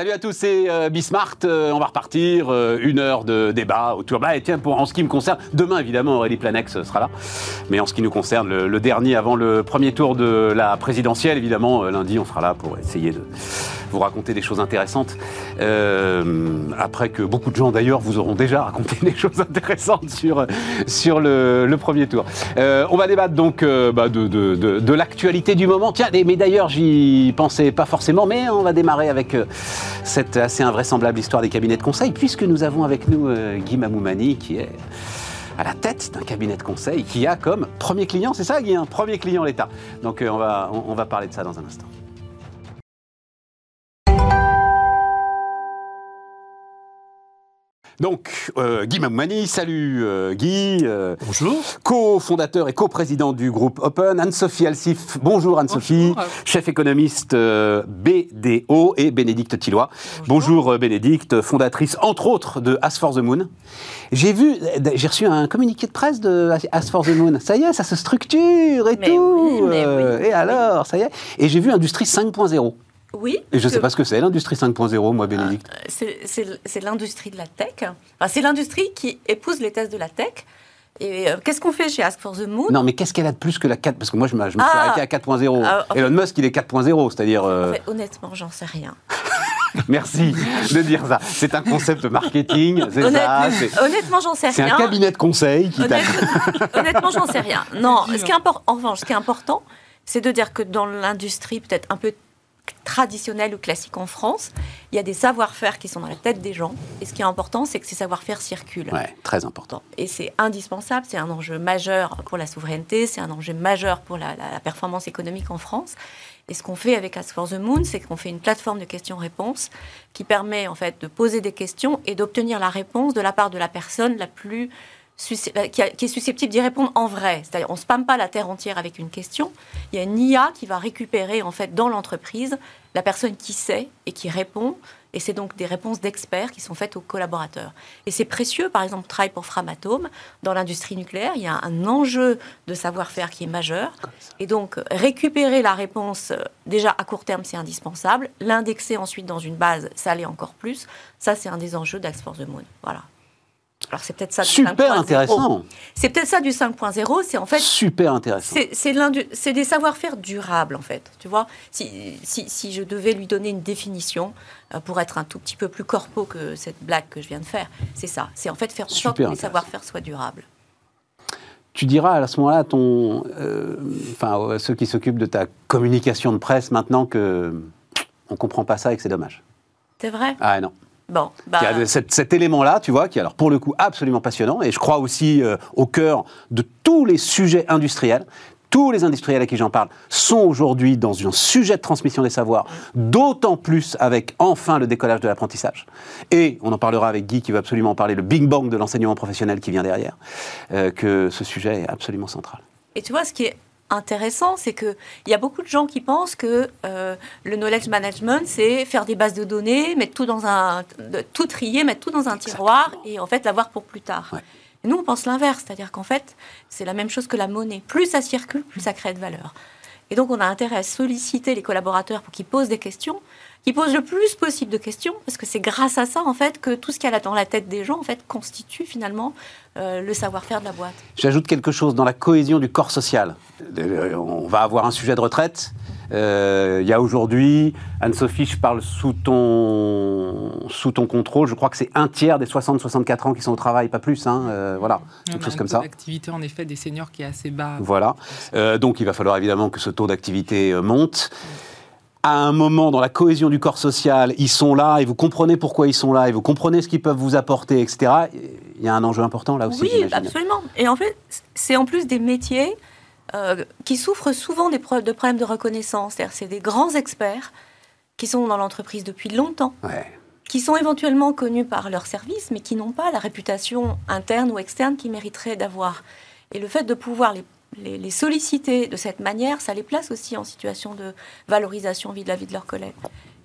Salut à tous, c'est euh, Bismart. Euh, on va repartir. euh, une heure de débat autour. Bah, et tiens, pour, en ce qui me concerne, demain évidemment Aurélie Planex sera là. Mais en ce qui nous concerne, le, le dernier avant le premier tour de la présidentielle, évidemment, euh, lundi, on sera là pour essayer de vous raconter des choses intéressantes. Euh, après que beaucoup de gens d'ailleurs vous auront déjà raconté des choses intéressantes sur, sur le, premier tour. Euh, on va débattre donc euh, bah, de, de, de, l'actualité du moment. Tiens, mais d'ailleurs, j'y pensais pas forcément, mais on va démarrer avec cette assez invraisemblable histoire des cabinets de conseil, puisque nous avons avec nous Guy Mamoumani, qui est à la tête d'un cabinet de conseil qui a comme premier client, c'est ça Guy, hein premier client l'État. Donc on, va, on va parler de ça dans un instant. Donc, euh, Guy Mamoumani, salut euh, Guy. euh, Bonjour. co-fondateur et co-président du groupe Open. Anne-Sophie Alsif, bonjour Anne-Sophie, Bonjour. chef économiste euh, BDO et Bénédicte Tillois. Bonjour, euh, Bénédicte, fondatrice entre autres de As for the Moon. J'ai vu, euh, j'ai reçu un communiqué de presse de As for the Moon. Ça y est, ça se structure et Mais tout. oui, mais euh, oui. et alors, ça y est. Et j'ai vu Industrie 5.0. Oui. Et je ne sais pas ce que c'est, l'Industrie 5.0, moi, Bénédicte. C'est c'est- c'est l'industrie de la tech. Enfin, c'est l'industrie qui épouse les tests de la tech. Et euh, qu'est-ce qu'on fait chez Ask for the Moon? Non, mais qu'est-ce qu'elle a de plus que la 4 Parce que moi, je me, je me suis Ah. arrêté à 4.0. Ah, Elon Musk, il est 4.0, c'est-à-dire... euh, En fait, Honnêtement, j'en sais rien. Merci de dire ça. C'est un concept marketing, c'est ça. Honnêtement, c'est- j'en sais C'est rien. un cabinet de conseil qui. Honnête- Honnêtement, j'en sais rien. Non, ce qui est important, en revanche, ce qui est important, c'est de dire que dans l'industrie peut-être un peu traditionnelle ou classique en France, il y a des savoir-faire qui sont dans la tête des gens. Et ce qui est important, c'est que ces savoir-faire circulent. Ouais, très important. Et c'est indispensable, c'est un enjeu majeur pour la souveraineté, c'est un enjeu majeur pour la, la- la performance économique en France. Et ce qu'on fait avec Ask for the Moon, c'est qu'on fait une plateforme de questions-réponses qui permet en fait de poser des questions et d'obtenir la réponse de la part de la personne la plus qui, a- qui est susceptible d'y répondre en vrai. C'est-à-dire, on ne spamme pas la terre entière avec une question. Il y a une IA qui va récupérer en fait dans l'entreprise la personne qui sait et qui répond. Et c'est donc des réponses d'experts qui sont faites aux collaborateurs. Et c'est précieux, par exemple, on travaille pour Framatome. Dans l'industrie nucléaire, il y a un enjeu de savoir-faire qui est majeur. Et donc, euh, récupérer la réponse, euh, déjà à court terme, c'est indispensable. L'indexer ensuite dans une base, ça l'est encore plus. Ça, c'est un des enjeux d'Axe for the Moon. Voilà. Alors, c'est peut-être ça du Super 5.0. intéressant. C'est peut-être ça du 5.0. C'est en fait Super intéressant. c'est- des savoir-faire durables, en fait. Tu vois, si, si, si je devais lui donner une définition euh, pour être un tout petit peu plus corpo que cette blague que je viens de faire, c'est ça. C'est en fait faire en sorte que Super les savoir-faire soient durables. Tu diras à ce moment-là à ton, euh, enfin, à ceux qui s'occupent de ta communication de presse maintenant que on comprend pas ça et que c'est dommage. C'est vrai? Ah non. Bon, bah, Il y a cet, cet élément-là, tu vois, qui est alors pour le coup absolument passionnant, et je crois aussi euh, au cœur de tous les sujets industriels. Tous les industriels à qui j'en parle sont aujourd'hui dans un sujet de transmission des savoirs, d'autant plus avec enfin le décollage de l'apprentissage. Et on en parlera avec Guy qui va absolument en parler, le Big Bang de l'enseignement professionnel qui vient derrière, euh, que ce sujet est absolument central. Et tu vois, ce qui est intéressant, c'est qu'il y a beaucoup de gens qui pensent que euh, le knowledge management, c'est faire des bases de données, mettre tout dans un, tout trier, mettre tout dans un tiroir et en fait l'avoir pour plus tard. Ouais. Nous, on pense l'inverse, c'est-à-dire qu'en fait, c'est la même chose que la monnaie. Plus ça circule, plus ça crée de valeur. Et donc, on a intérêt à solliciter les collaborateurs pour qu'ils posent des questions, qu'ils posent le plus possible de questions, parce que c'est grâce à ça, en fait, que tout ce qu'il y a dans la tête des gens, en fait, constitue finalement euh, le savoir-faire de la boîte. J'ajoute quelque chose dans la cohésion du corps social. Euh, On va avoir un sujet de retraite. Euh, Il y a aujourd'hui, Anne-Sophie, je parle sous ton, sous ton contrôle, je crois que c'est un tiers des 60-64 ans qui sont au travail, pas plus. Hein, euh, voilà, On quelque a chose un comme taux ça. d'activité en effet des seniors qui est assez bas. Voilà. Euh, donc il va falloir évidemment que ce taux d'activité euh, monte. À un moment dans la cohésion du corps social, ils sont là et vous comprenez pourquoi ils sont là et vous comprenez ce qu'ils peuvent vous apporter, etc. Il y a un enjeu important là aussi. Oui, absolument. Et en fait, c'est en plus des métiers euh, qui souffrent souvent des pro- de problèmes de reconnaissance. C'est-à-dire, c'est des grands experts qui sont dans l'entreprise depuis longtemps, Ouais. qui sont éventuellement connus par leur service, mais qui n'ont pas la réputation interne ou externe qu'ils mériteraient d'avoir. Et le fait de pouvoir les, les- les solliciter de cette manière, ça les place aussi en situation de valorisation vis-à-vis de leurs collègues.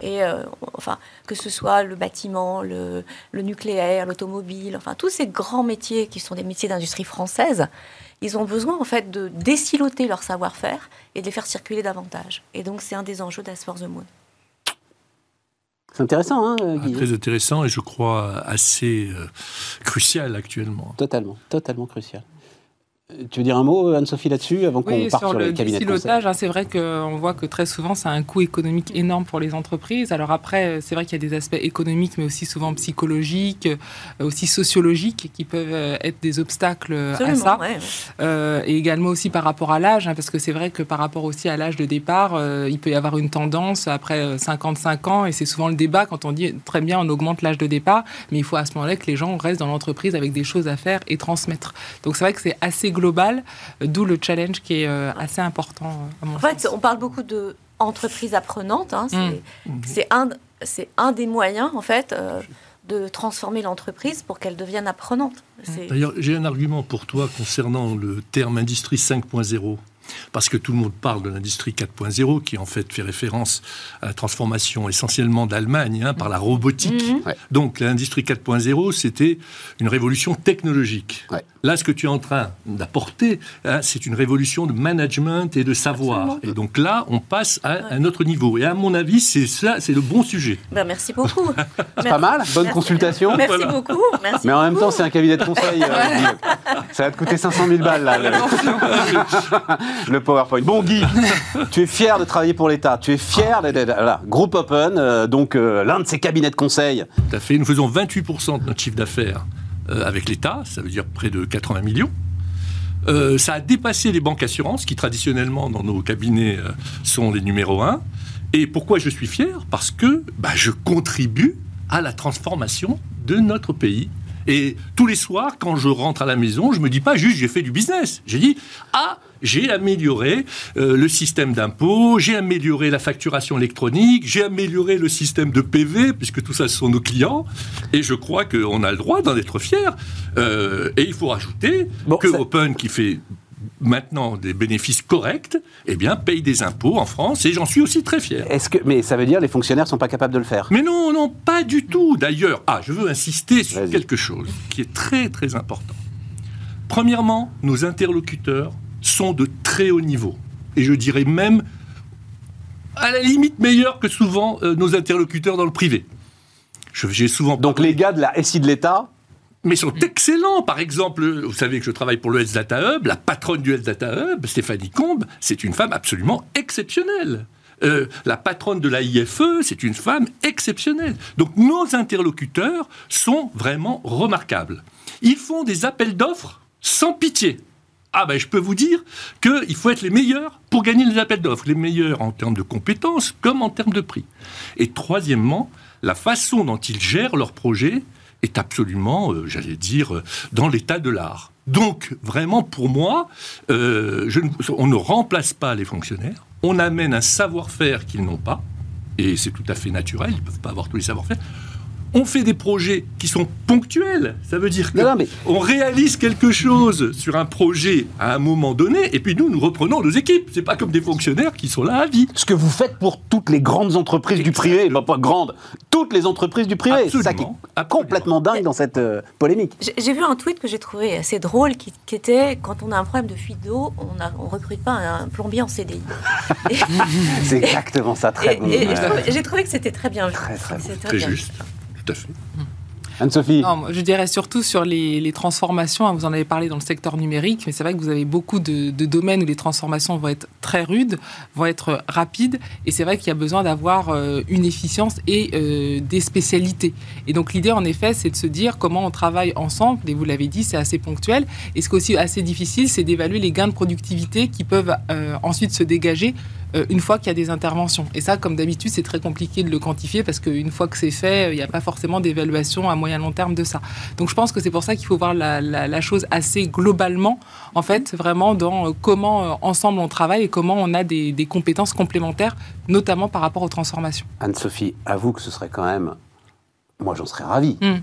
Et euh, enfin, que ce soit le bâtiment, le, le nucléaire, l'automobile, enfin tous ces grands métiers qui sont des métiers d'industrie française, ils ont besoin en fait de désiloter leur savoir-faire et de les faire circuler davantage. Et donc c'est un des enjeux d'As for the Moon. C'est intéressant, hein, ah, Très intéressant et je crois assez euh, crucial actuellement. Totalement, totalement crucial. Tu veux dire un mot, Anne-Sophie, là-dessus, avant qu'on parte sur, sur le cabinet de hein, C'est vrai qu'on voit que très souvent, ça a un coût économique énorme pour les entreprises. Alors après, c'est vrai qu'il y a des aspects économiques, mais aussi souvent psychologiques, euh, aussi sociologiques, qui peuvent euh, être des obstacles à ça. Euh, et également aussi par rapport à l'âge, hein, parce que c'est vrai que par rapport aussi à l'âge de départ, il peut y avoir une tendance après 55 ans, et c'est souvent le débat quand on dit très bien, on augmente l'âge de départ, mais il faut à ce moment-là que les gens restent dans l'entreprise avec des choses à faire et transmettre. Donc c'est vrai que c'est assez global, d'où le challenge qui est euh, assez important. À mon en fait, on parle beaucoup de entreprise apprenante. Hein, c'est mm. un, un des moyens, en fait. Euh, de transformer l'entreprise pour qu'elle devienne apprenante. D'ailleurs, j'ai un argument pour toi concernant le terme industrie 5.0 parce que tout le monde parle de l'industrie 4.0, qui en fait fait référence à la transformation essentiellement d'Allemagne hein, par la robotique. Mhm. Donc l'industrie 4.0, c'était une révolution technologique. Là, ce que tu es en train d'apporter, hein, c'est une révolution de management et de savoir. Et donc là, on passe à un autre niveau. Et à mon avis, c'est ça, c'est le bon sujet. Ben, merci beaucoup. c'est pas mal, bonne consultation. Merci beaucoup. Mais en même temps, c'est un cabinet de conseil. Euh, ça va te coûter 500 000 balles là. le PowerPoint. Bon, Guy, tu es fier de travailler pour l'État. Tu es fier d'être. Voilà, Groupe Open, euh, donc euh, l'un de ces cabinets de conseil. Tout à fait. Nous faisons 28% de notre chiffre d'affaires euh, avec l'État, ça veut dire près de 80 millions. Euh, ça a dépassé les banques assurances, qui traditionnellement dans nos cabinets euh, sont les numéros 1. Et pourquoi je suis fier? Parce que bah, je contribue à la transformation de notre pays. Et tous les soirs, quand je rentre à la maison, je me dis pas juste j'ai fait du business. J'ai dit ah j'ai amélioré euh, le système d'impôt, j'ai amélioré la facturation électronique, j'ai amélioré le système de PV, puisque tout ça, ce sont nos clients, et je crois qu'on a le droit d'en être fier. Euh, et il faut rajouter que Open, qui fait maintenant des bénéfices corrects, eh bien, paye des impôts en France et j'en suis aussi très fier. Est-ce que, mais ça veut dire que les fonctionnaires ne sont pas capables de le faire? Mais non, non, pas du tout. D'ailleurs, ah, je veux insister sur quelque chose qui est très très important. Premièrement, nos interlocuteurs sont de très haut niveau. Et je dirais même à la limite meilleurs que souvent euh, nos interlocuteurs dans le privé. J'ai souvent. Donc les gars de la SI de l'État mais sont excellents. Par exemple, vous savez que je travaille pour le Health Data Hub, la patronne du Health Data Hub, Stéphanie Combe, c'est une femme absolument exceptionnelle. Euh, la patronne de la IFE, c'est une femme exceptionnelle. Donc nos interlocuteurs sont vraiment remarquables. Ils font des appels d'offres sans pitié. Ah ben je peux vous dire qu'il faut être les meilleurs pour gagner les appels d'offres, les meilleurs en termes de compétences comme en termes de prix. Et troisièmement, la façon dont ils gèrent leurs projets est absolument, euh, j'allais dire, euh, dans l'état de l'art. Donc, vraiment, pour moi, euh, on ne remplace pas les fonctionnaires, on amène un savoir-faire qu'ils n'ont pas, et c'est tout à fait naturel, ils ne peuvent pas avoir tous les savoir-faire on fait des projets qui sont ponctuels. Ça veut dire qu'on réalise quelque chose sur un projet à un moment donné, et puis nous, nous reprenons nos équipes. C'est pas comme des fonctionnaires qui sont là à vie. Ce que vous faites pour toutes les grandes entreprises du privé, pas grandes, toutes les entreprises du privé. C'est ça qui est complètement dingue dans cette euh, polémique. J'ai vu un tweet que j'ai trouvé assez drôle, qui, était quand on a un problème de fuite d'eau, on ne recrute pas un plombier en CDI. C'est exactement ça, très bon. J'ai trouvé que c'était très bien vu. Très, très, très juste. Tout à fait. Anne-Sophie Je dirais surtout sur les, transformations. Hein, vous en avez parlé dans le secteur numérique, mais c'est vrai que vous avez beaucoup de, domaines où les transformations vont être très rudes, vont être rapides. Et c'est vrai qu'il y a besoin d'avoir euh, une efficience et euh, des spécialités. Et donc l'idée, en effet, c'est de se dire comment on travaille ensemble. Et vous l'avez dit, c'est assez ponctuel. Et ce qui est aussi assez difficile, c'est d'évaluer les gains de productivité qui peuvent euh, ensuite se dégager une fois qu'il y a des interventions. Et ça, comme d'habitude, c'est très compliqué de le quantifier parce qu'une fois que c'est fait, il n'y a pas forcément d'évaluation à moyen long terme de ça. Donc je pense que c'est pour ça qu'il faut voir la, chose assez globalement, en fait, vraiment dans euh, comment euh, ensemble on travaille et comment on a des, compétences complémentaires, notamment par rapport aux transformations. Anne-Sophie, avoue que ce serait quand même, moi j'en serais ravi. Hmm.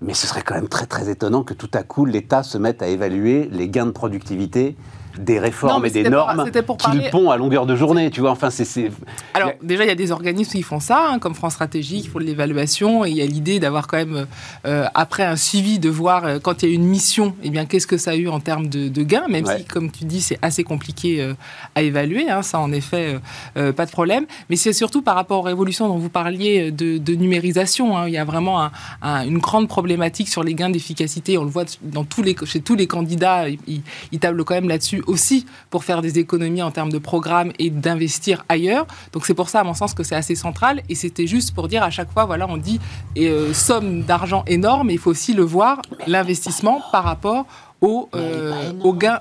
Mais ce serait quand même très très étonnant que tout à coup l'État se mette à évaluer les gains de productivité des réformes Non, et des normes c'était pour qui le parler- pont à longueur de journée, tu vois. Enfin, c'est-. Alors, déjà, il y a des organismes qui font ça, hein, comme France Stratégie, qui font de l'évaluation, et il y a l'idée d'avoir quand même, euh, après un suivi, de voir euh, quand il y a une mission, eh bien, qu'est-ce que ça a eu en termes de, de gains, même Ouais. si, comme tu dis, c'est assez compliqué euh, à évaluer, hein, ça, en effet, euh, euh, pas de problème. Mais c'est surtout par rapport aux révolutions dont vous parliez de, de numérisation. hein. il y a vraiment un- un- une grande problématique sur les gains d'efficacité. On le voit dans tous les, chez tous les candidats, ils tablent quand même là-dessus aussi pour faire des économies en termes de programmes et d'investir ailleurs. Donc c'est pour ça, à mon sens, que c'est assez central. Et c'était juste pour dire à chaque fois, voilà, on dit et, euh, somme d'argent énorme, mais il faut aussi le voir, l'investissement par rapport au, euh, aux gains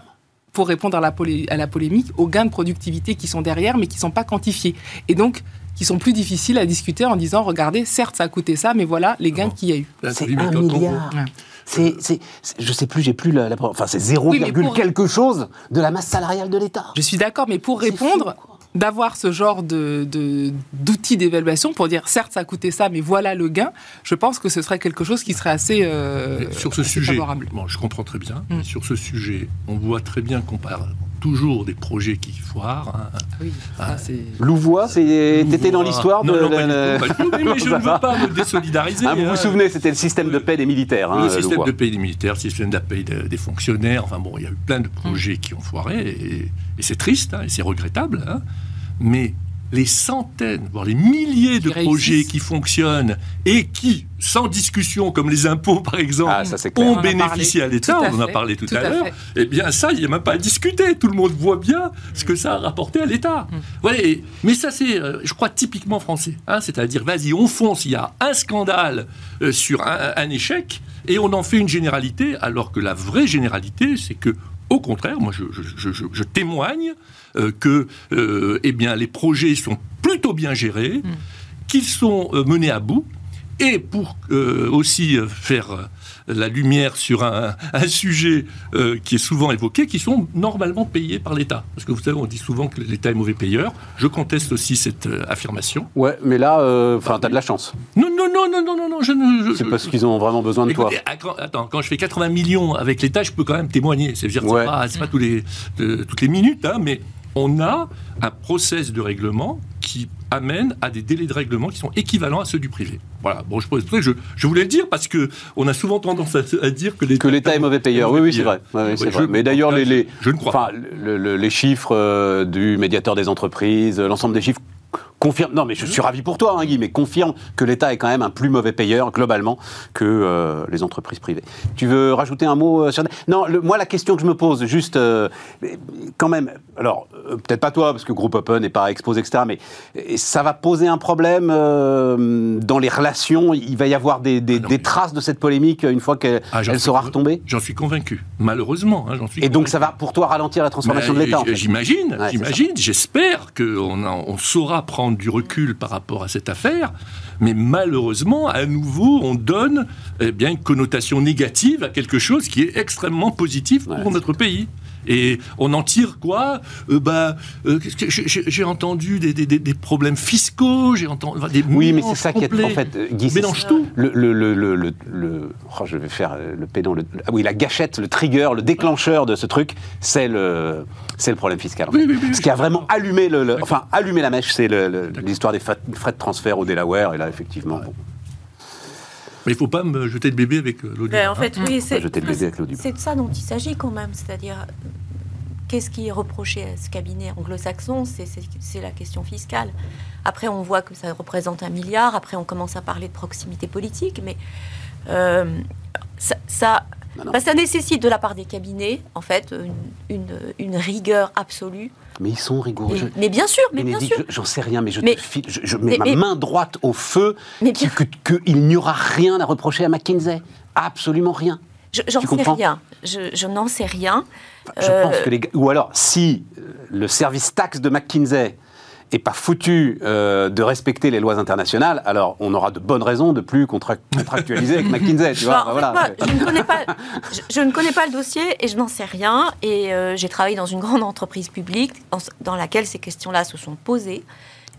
pour répondre à la, polé- à la polémique, aux gains de productivité qui sont derrière, mais qui ne sont pas quantifiés. Et donc, qui sont plus difficiles à discuter en disant, regardez, certes, ça a coûté ça, mais voilà les gains qu'il y a eu. C'est un milliard. Ouais. C'est, c'est, c'est- je sais plus, j'ai plus la, la- enfin c'est 0, Oui, mais pour- quelque chose de la masse salariale de l'État. Je suis d'accord, mais pour répondre, fou, d'avoir ce genre de, de- d'outils d'évaluation pour dire, certes, ça a coûté ça, mais voilà le gain, je pense que ce serait quelque chose qui serait assez, euh, sur ce assez sujet, favorable. bon, je comprends très bien. Mm. mais Sur ce sujet, on voit très bien qu'on parle toujours des projets qui foirent. hein. Oui, c'est... Louvois, c'est, t'étais dans l'histoire de. Non, non, la- pas du la- tout, pas du tout. Oui, mais je ne veux pas me désolidariser. Ah, vous hein. vous souvenez, c'était le système de paix des militaires. Hein, le système Louvois. de paye des militaires, le système de la de- des fonctionnaires. Enfin bon, il y a eu plein de projets qui ont foiré et, et c'est triste hein, et c'est regrettable. hein. Mais les centaines, voire les milliers de Qui projets qui fonctionnent et qui, sans discussion, comme les impôts par exemple, Ah, ça. On ont bénéficié à l'État, on en a parlé tout, Tout à à l'heure, eh bien ça, il n'y a même pas à discuter. Tout le monde voit bien ce que ça a rapporté à l'État. Mm. Voilà, et- mais ça, c'est, euh, je crois, typiquement français. hein. C'est-à-dire, vas-y, on fonce, il y a un scandale euh, sur un, un échec, et on en fait une généralité, alors que la vraie généralité, c'est que, au contraire, moi, je, je- je- je- je témoigne que euh, eh bien, les projets sont plutôt bien gérés, qu'ils sont euh, menés à bout, et pour euh, aussi euh, faire euh, la lumière sur un, un sujet euh, qui est souvent évoqué, qui sont normalement payés par l'État. Parce que vous savez, on dit souvent que l'État est mauvais payeur. Je conteste aussi cette euh, affirmation. Ouais, mais là, euh, enfin, t'as de la chance. Non, non, non, non, non, non, non, je ne... je- C'est parce qu'ils ont vraiment besoin de toi. Écoutez, à quand- attends, quand je fais 80 millions avec l'État, je peux quand même témoigner. C'est-à-dire, Ouais. c'est pas, pas tous les, euh, toutes les minutes, hein, mais on a un process de règlement qui amène à des délais de règlement qui sont équivalents à ceux du privé. Voilà. Bon, je, je, je voulais le dire parce que on a souvent tendance à, à dire que l'État Que l'État est mauvais payeur. Oui, oui, c'est vrai. C'est Mais d'ailleurs, les, les, je ne crois enfin, le- le- les chiffres euh, du médiateur des entreprises, euh, l'ensemble des chiffres confirment. Non, mais je suis ravi pour toi, hein, Guy, mais confirme que l'État est quand même un plus mauvais payeur globalement que euh, les entreprises privées. Tu veux rajouter un mot euh, sur Non, le- moi la question que je me pose, juste euh, quand même. Alors peut-être pas toi, parce que Groupe Open n'est pas exposé, etc. Mais ça va poser un problème dans les relations? Il va y avoir des, des- Ah non, des mais- traces de cette polémique une fois qu'elle Ah, sera retombée? J'en suis convaincu. Malheureusement, hein, j'en suis Et donc ça va pour toi ralentir la transformation de l'État. en j- fait? J'imagine, Ouais, j'imagine, j'espère qu'on on saura prendre du recul par rapport à cette affaire, mais malheureusement, à nouveau, on donne eh bien, une connotation négative à quelque chose qui est extrêmement positif pour Ouais, notre pays. Et on en tire quoi Euh, bah, euh, j'ai- entendu des, des- des- des problèmes fiscaux, j'ai entendu enfin, des Oui, mais c'est ça qui est en fait, euh, Guy, mélange tout. Le, le, le, oh, je vais faire le pédant. Ah oui, la gâchette, le trigger, le déclencheur de ce truc, c'est le, c'est le problème fiscal. Oui, oui, oui, ce qui a vraiment allumé le, enfin allumé la mèche, c'est l'histoire des frais de transfert au Delaware. Et là, effectivement, bon, Mais il ne faut pas me jeter le bébé avec euh, l'eau du Ben, en fait, oui, c'est l'eau du c'est de ça dont il s'agit quand même. C'est-à-dire, qu'est-ce qui est reproché à ce cabinet anglo-saxon? C'est- la question fiscale. Après, on voit que ça représente un milliard. Après, on commence à parler de proximité politique. Mais euh, ça, ça, Non, non. bah, ça nécessite de la part des cabinets, en fait, une, une- une rigueur absolue. Mais ils sont rigoureux. Mais bien sûr, mais bien sûr. je- j'en sais rien, mais je Mais- te file, je, je mets mais- ma main droite au feu Mais qu'il que, n'y aura rien à reprocher à McKinsey. Absolument rien. Je- J'en Tu sais rien. Je, n'en sais rien. Je Euh, pense que les ou alors si euh, le service taxe de McKinsey est pas foutu euh, de respecter les lois internationales, alors on aura de bonnes raisons de plus contra- contractualiser avec McKinsey, tu vois. Bah, voilà. moi, je, ne connais pas, je, je ne connais pas le dossier et je n'en sais rien. Et euh, j'ai travaillé dans une grande entreprise publique dans, dans laquelle ces questions-là se sont posées.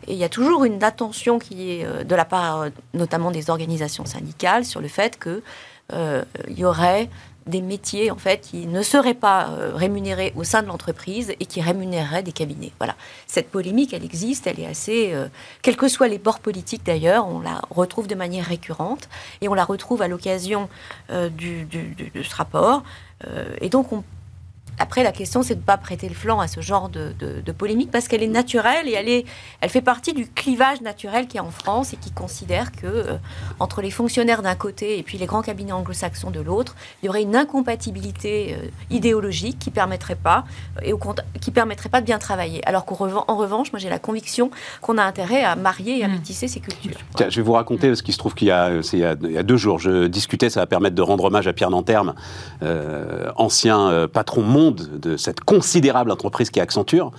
Et il y a toujours une attention qui est euh, de la part euh, notamment des organisations syndicales sur le fait qu'il y aurait des métiers en fait qui ne seraient pas euh, rémunérés au sein de l'entreprise et qui rémunéreraient des cabinets. Voilà. Cette polémique, elle existe, elle est assez, euh, quels que soient les bords politiques d'ailleurs, on la retrouve de manière récurrente et on la retrouve à l'occasion euh, du, du- de ce rapport. Et donc on après, la question, c'est de ne pas prêter le flanc à ce genre de, de- de polémique parce qu'elle est naturelle et elle, est, elle fait partie du clivage naturel qu'il y a en France et qui considère que euh, entre les fonctionnaires d'un côté et puis les grands cabinets anglo-saxons de l'autre, il y aurait une incompatibilité euh, idéologique qui permettrait pas euh, et au qui permettrait pas de bien travailler. Alors qu'en revan- en revanche, moi j'ai la conviction qu'on a intérêt à marier et à Mm. métisser ces cultures. Tiens, je vais vous raconter ce qui se trouve qu'il y a, c'est il y a, il y a deux jours. Je discutais, ça va permettre de rendre hommage à Pierre Nanterme, euh, ancien euh, patron de cette considérable entreprise qui est Accenture.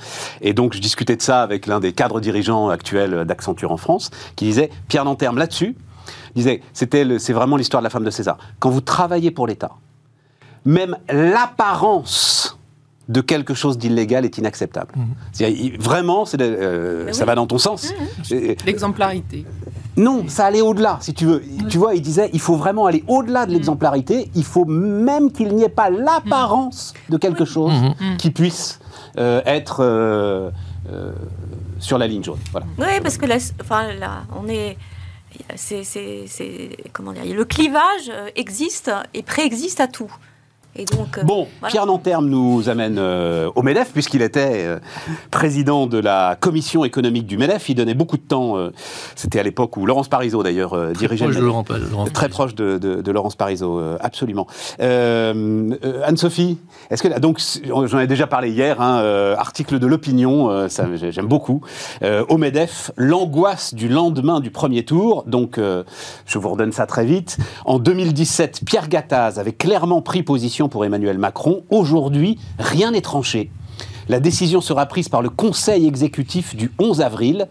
Et donc, je discutais de ça avec l'un des cadres dirigeants actuels d'Accenture en France, qui disait Pierre Nanterme là-dessus disait c'était c'est vraiment l'histoire de la femme de César. Quand vous travaillez pour l'État, même l'apparence de quelque chose d'illégal est inacceptable. C'est-à-dire, il- Vraiment, de- euh, ça oui. va dans ton sens. Et- L'exemplarité. non, ça allait au-delà, si tu veux. Tu vois, il disait, il faut vraiment aller au-delà de l'exemplarité. Il faut même qu'il n'y ait pas l'apparence de quelque chose Mhm. qui puisse euh, être euh, euh, sur la ligne jaune. Voilà. Oui, parce que là, enfin, là, on est. C'est, comment dire Le clivage euh, existe et préexiste à tout. Et donc. euh, Bon, voilà. Pierre Nanterme nous amène euh, au MEDEF, puisqu'il était euh, président de la commission économique du MEDEF. Il donnait beaucoup de temps. euh, C'était à l'époque où Laurence Parisot, d'ailleurs, euh, dirigeait Proche le de MEDEF. Laurent Pal- Laurent Très proche de, de- de Laurence Parisot, euh, absolument. Euh, euh, Anne-Sophie, est-ce que donc j'en ai déjà parlé hier, hein, euh, article de l'opinion, euh, j'aime beaucoup. Euh, au Medef, l'angoisse du lendemain du premier tour. Donc euh, je vous redonne ça très vite. En 2017, Pierre Gattaz avait clairement pris position pour Emmanuel Macron. Aujourd'hui, rien n'est tranché. La décision sera prise par le Conseil exécutif du 11 avril.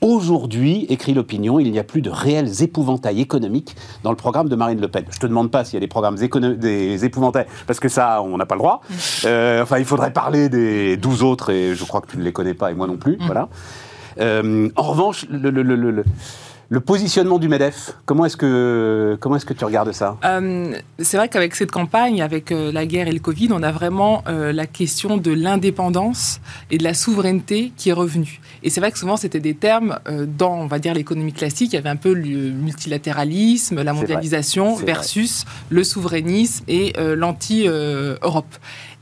Aujourd'hui, écrit l'opinion, il n'y a plus de réels épouvantails économiques dans le programme de Marine Le Pen. Je te demande pas s'il y a des programmes des épouvantails, parce que ça, on n'a pas le droit. Euh, enfin, il faudrait parler des 12 autres, et je crois que tu ne les connais pas, et moi non plus. Voilà. Euh, en revanche, le, le- le- le- le- positionnement du MEDEF, comment est-ce que, comment est-ce que tu regardes ça? Euh, c'est vrai qu'avec cette campagne, avec euh, la guerre et le Covid, on a vraiment euh, la question de l'indépendance et de la souveraineté qui est revenue. Et c'est vrai que souvent, c'était des termes dans, on va dire, l'économie classique. Il y avait un peu le multilatéralisme, la mondialisation versus le souverainisme et l'anti-Europe.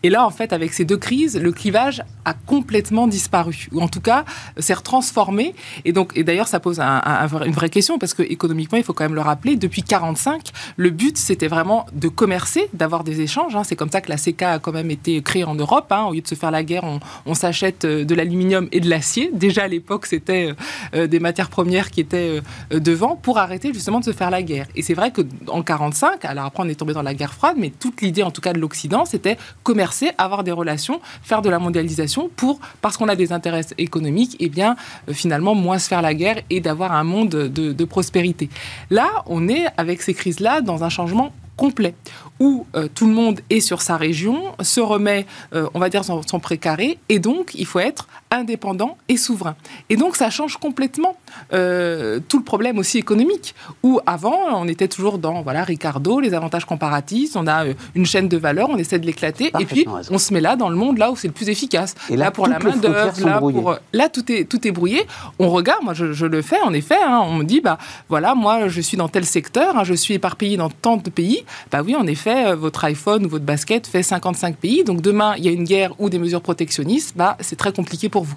Et là, en fait, avec ces deux crises, le clivage a complètement disparu, ou en tout cas s'est transformé. Et donc, et d'ailleurs, ça pose une vraie question parce que économiquement, il faut quand même le rappeler. Depuis 45, le but c'était vraiment de commercer, d'avoir des échanges. hein. C'est comme ça que la CK a quand même été créée en Europe. hein. Au lieu de se faire la guerre, on, s'achète euh, de l'aluminium et de l'acier. Déjà à l'époque, c'était euh, des matières premières qui étaient euh, devant pour arrêter justement de se faire la guerre. Et c'est vrai que en 45, alors après on est tombé dans la guerre froide, mais toute l'idée en tout cas de l'Occident, c'était commercer, avoir des relations, faire de la mondialisation pour, parce qu'on a des intérêts économiques, et bien euh, finalement moins se faire la guerre et d'avoir un monde de, de prospérité. Là, on est avec ces crises-là dans un changement complet, où euh, tout le monde est sur sa région, se remet, euh, on va dire, son, son précaré, et donc il faut être indépendant et souverain. Et donc ça change complètement euh, tout le problème aussi économique, où avant on était toujours dans, voilà, Ricardo, les avantages comparatifs, on a une chaîne de valeur, on essaie de l'éclater, et puis raison. on se met là dans le monde là où c'est le plus efficace. Et là, pour la main d'œuvre, là, pour, là tout est, tout est brouillé. On regarde, moi je, je le fais en effet, hein, on me dit, bah voilà, moi je suis dans tel secteur, hein, je suis éparpillé dans tant de pays. Bah oui, en effet, euh, votre iPhone ou votre basket fait 55 pays, donc demain il y a une guerre ou des mesures protectionnistes, bah c'est très compliqué pour vous.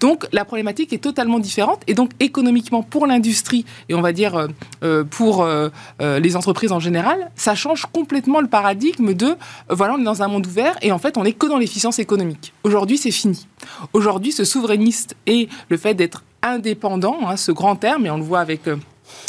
Donc la problématique est totalement différente et donc économiquement pour l'industrie et on va dire euh, euh, pour les entreprises en général, ça change complètement le paradigme de voilà, on est dans un monde ouvert et en fait on n'est que dans l'efficience économique. Aujourd'hui, c'est fini. Aujourd'hui, ce souverainiste et le fait d'être indépendant, hein, ce grand terme, et on le voit avec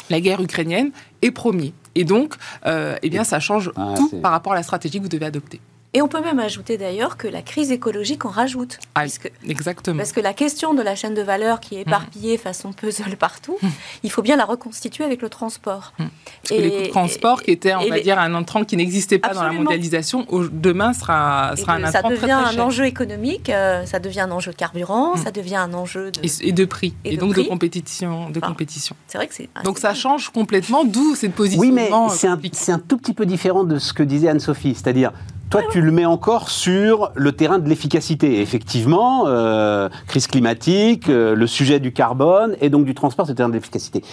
la guerre ukrainienne, est premier. Et donc, euh, eh bien, ça change Ah, tout par rapport à la stratégie que vous devez adopter. Et on peut même ajouter d'ailleurs que la crise écologique en rajoute. Ah, puisque- Exactement. parce que la question de la chaîne de valeur qui est éparpillée façon puzzle partout, il faut bien la reconstituer avec le transport. Parce que les coûts de transport, qui étaient, on et va les- dire, un entrant qui n'existait pas dans la mondialisation, demain sera, et sera que un ça entrant devient très, très un cher. enjeu économique, euh, ça devient un enjeu de carburant, ça devient un enjeu de... Et, et de prix, Et et, de donc prix. de compétition. De Enfin, compétition. C'est vrai que c'est... Donc ça change complètement, d'où cette position. Oui, mais c'est un, c'est un tout petit peu différent de ce que disait Anne-Sophie. C'est-à-dire, toi, tu le mets encore sur le terrain de l'efficacité. Effectivement, euh, crise climatique, euh, le sujet du carbone et donc du transport, c'est le terrain de l'efficacité.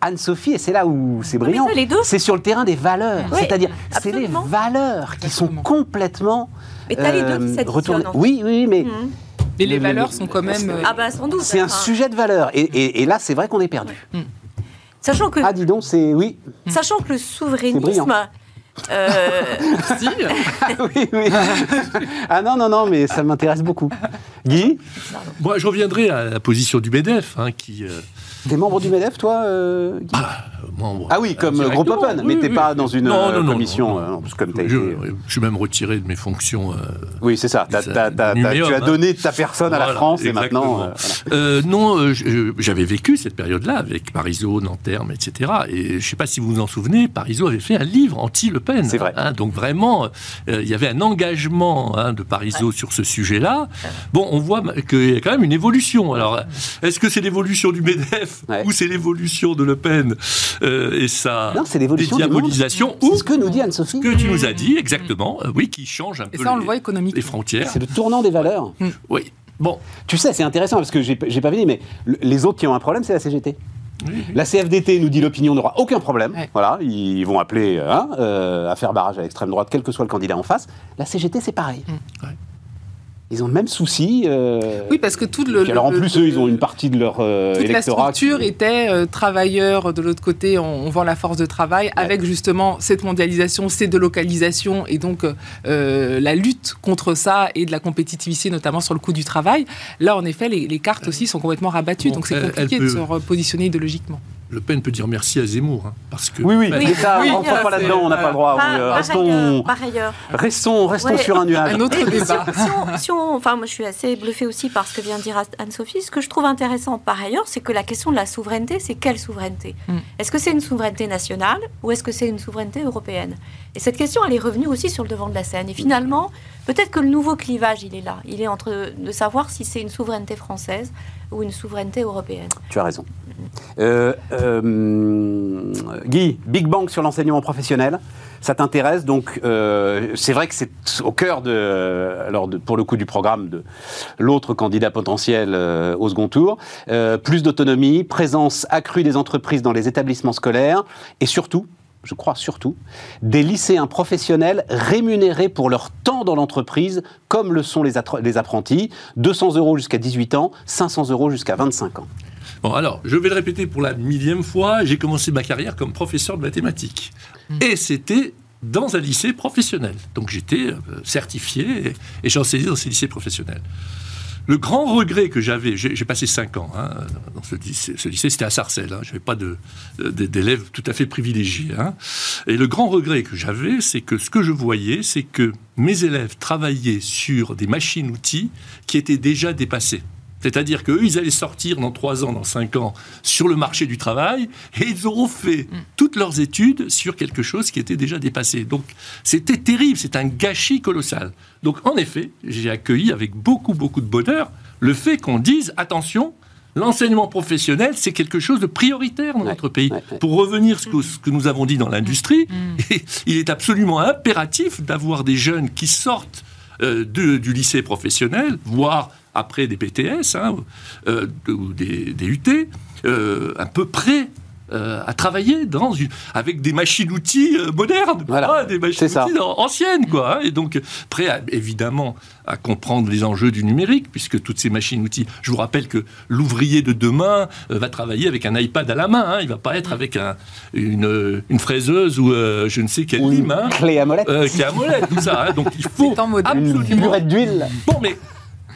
Anne-Sophie, et c'est là où c'est mais brillant, c'est sur le terrain des valeurs. Oui, C'est-à-dire, c'est les valeurs qui sont complètement Mais t'as les deux qui euh, s'additionnent. Oui, oui, mais Mhm. Et les le- valeurs le- sont quand même. Ah bah sans doute. c'est un sujet de valeur. Et, et- et là, c'est vrai qu'on est perdu. Sachant que, Ah, dis donc, c'est... Oui, sachant que le souverainisme... euh, si. oui, oui. Ah non, non, non, mais ça m'intéresse beaucoup. Guy, Moi, je reviendrai à la position du MEDEF, hein, qui. euh, t'es membre du MEDEF, toi euh, Guy membre, Ah oui, comme euh, Groupe Open, mais oui, t'es oui. pas dans une Non, euh, non, non, commission, non, euh, non, parce que comme t'as je, été... je suis même retiré de mes fonctions. euh, Oui, c'est ça. T'as- Ça, t'as- t'as- numéum, tu as hein. donné ta personne à la France et maintenant... euh, voilà. Euh, non, euh, je- j'avais vécu cette période-là avec Parisot, Nanterme, etc. Et je ne sais pas si vous vous en souvenez, Parisot avait fait un livre anti-Le Pen. C'est vrai. hein. donc vraiment, euh, il y avait un engagement hein, de Parisot sur ce sujet-là. Bon, on voit qu'il y a quand même une évolution. Alors, est-ce que c'est l'évolution du MEDEF Ouais. ou c'est l'évolution de Le Pen euh, et sa Non, dédiabolisation ou C'est ce que nous dit Anne-Sophie. que tu nous as dit exactement, euh, oui, qui change un Et peu ça, on les, le voit économiquement. les frontières. C'est le tournant des valeurs. Oui. Bon, Tu sais, c'est intéressant parce que j'ai pas dit, mais le- les autres qui ont un problème, c'est la CGT. La CFDT nous dit l'opinion n'aura aucun problème. Ouais. Voilà, ils vont appeler hein, euh, à faire barrage à l'extrême droite, quel que soit le candidat en face. La CGT, c'est pareil. Ouais. Ils ont le même souci. euh, Oui, parce que tout le. puis alors en le- plus, eux, ils ont une partie de leur euh, Toute la structure qui- était euh, travailleurs, de l'autre côté, on, on vend la force de travail, avec justement cette mondialisation, ces délocalisations, et donc euh, la lutte contre ça et de la compétitivité, notamment sur le coût du travail. Là, en effet, les, les cartes aussi sont complètement rabattues, Bon, donc c'est compliqué elle de peut- se repositionner idéologiquement. Le Pen peut dire merci à Zemmour, hein, parce que Oui, oui, mais ça, Oui, rentre ça, pas là-dedans, on n'a pas le droit. par, oui, euh, par restons ailleurs, par ailleurs. restons, restons Ouais. sur un nuage. Un autre Mais- mais si débat. on- si on- si on- enfin, moi, je suis assez bluffée aussi par ce que vient de dire Anne-Sophie. Ce que je trouve intéressant par ailleurs, c'est que la question de la souveraineté, c'est quelle souveraineté Mm. Est-ce que c'est une souveraineté nationale ou est-ce que c'est une souveraineté européenne Et cette question, elle est revenue aussi sur le devant de la scène. Et finalement, peut-être que le nouveau clivage, il est là. Il est entre de savoir si c'est une souveraineté française ou une souveraineté européenne. Tu as raison. Euh, euh, Guy, Big Bang sur l'enseignement professionnel, ça t'intéresse donc euh, c'est vrai que c'est au cœur de, alors pour le coup du programme de l'autre candidat potentiel au second tour. Plus d'autonomie, présence accrue des entreprises dans les établissements scolaires et surtout, je crois surtout, des lycéens professionnels rémunérés pour leur temps dans l'entreprise, comme le sont les, apprentis, 200 euros jusqu'à 18 ans, 500 euros jusqu'à 25 ans. Bon, alors, je vais le répéter pour la millième fois. J'ai commencé ma carrière comme professeur de mathématiques. Et c'était dans un lycée professionnel. Donc j'étais euh, certifié et, et j'enseignais dans ces lycées professionnels. Le grand regret que j'avais, j'ai passé cinq ans hein, dans ce lycée, c'était à Sarcelles, hein, je n'avais pas d'élèves tout à fait privilégiés. hein. Et le grand regret que j'avais, c'est que ce que je voyais, c'est que mes élèves travaillaient sur des machines-outils qui étaient déjà dépassées. C'est-à-dire qu'eux, ils allaient sortir dans trois ans, dans cinq ans, sur le marché du travail, et ils auront fait toutes leurs études sur quelque chose qui était déjà dépassé. Donc, c'était terrible, c'est un gâchis colossal. Donc, en effet, j'ai accueilli avec beaucoup, beaucoup de bonheur le fait qu'on dise, attention, l'enseignement professionnel, c'est quelque chose de prioritaire dans Ouais, notre pays. ouais, ouais. Pour revenir à ce que, ce que nous avons dit dans l'industrie, il est absolument impératif d'avoir des jeunes qui sortent euh, de- du lycée professionnel, voire après des BTS hein, euh, ou des, des UT, euh, un peu prêts euh, à travailler dans une, avec des machines-outils euh, modernes, Voilà, des machines-outils an- anciennes, quoi. hein, et donc, prêts à- évidemment à comprendre les enjeux du numérique, puisque toutes ces machines-outils, je vous rappelle que l'ouvrier de demain euh, va travailler avec un iPad à la main, hein, il va pas être avec un, une, euh, une fraiseuse ou euh, je ne sais quelle Ou une lime, hein, clé à molette, euh, est à molette, tout ça. hein. donc il faut mode- une absolument burette d'huile. Bon, mais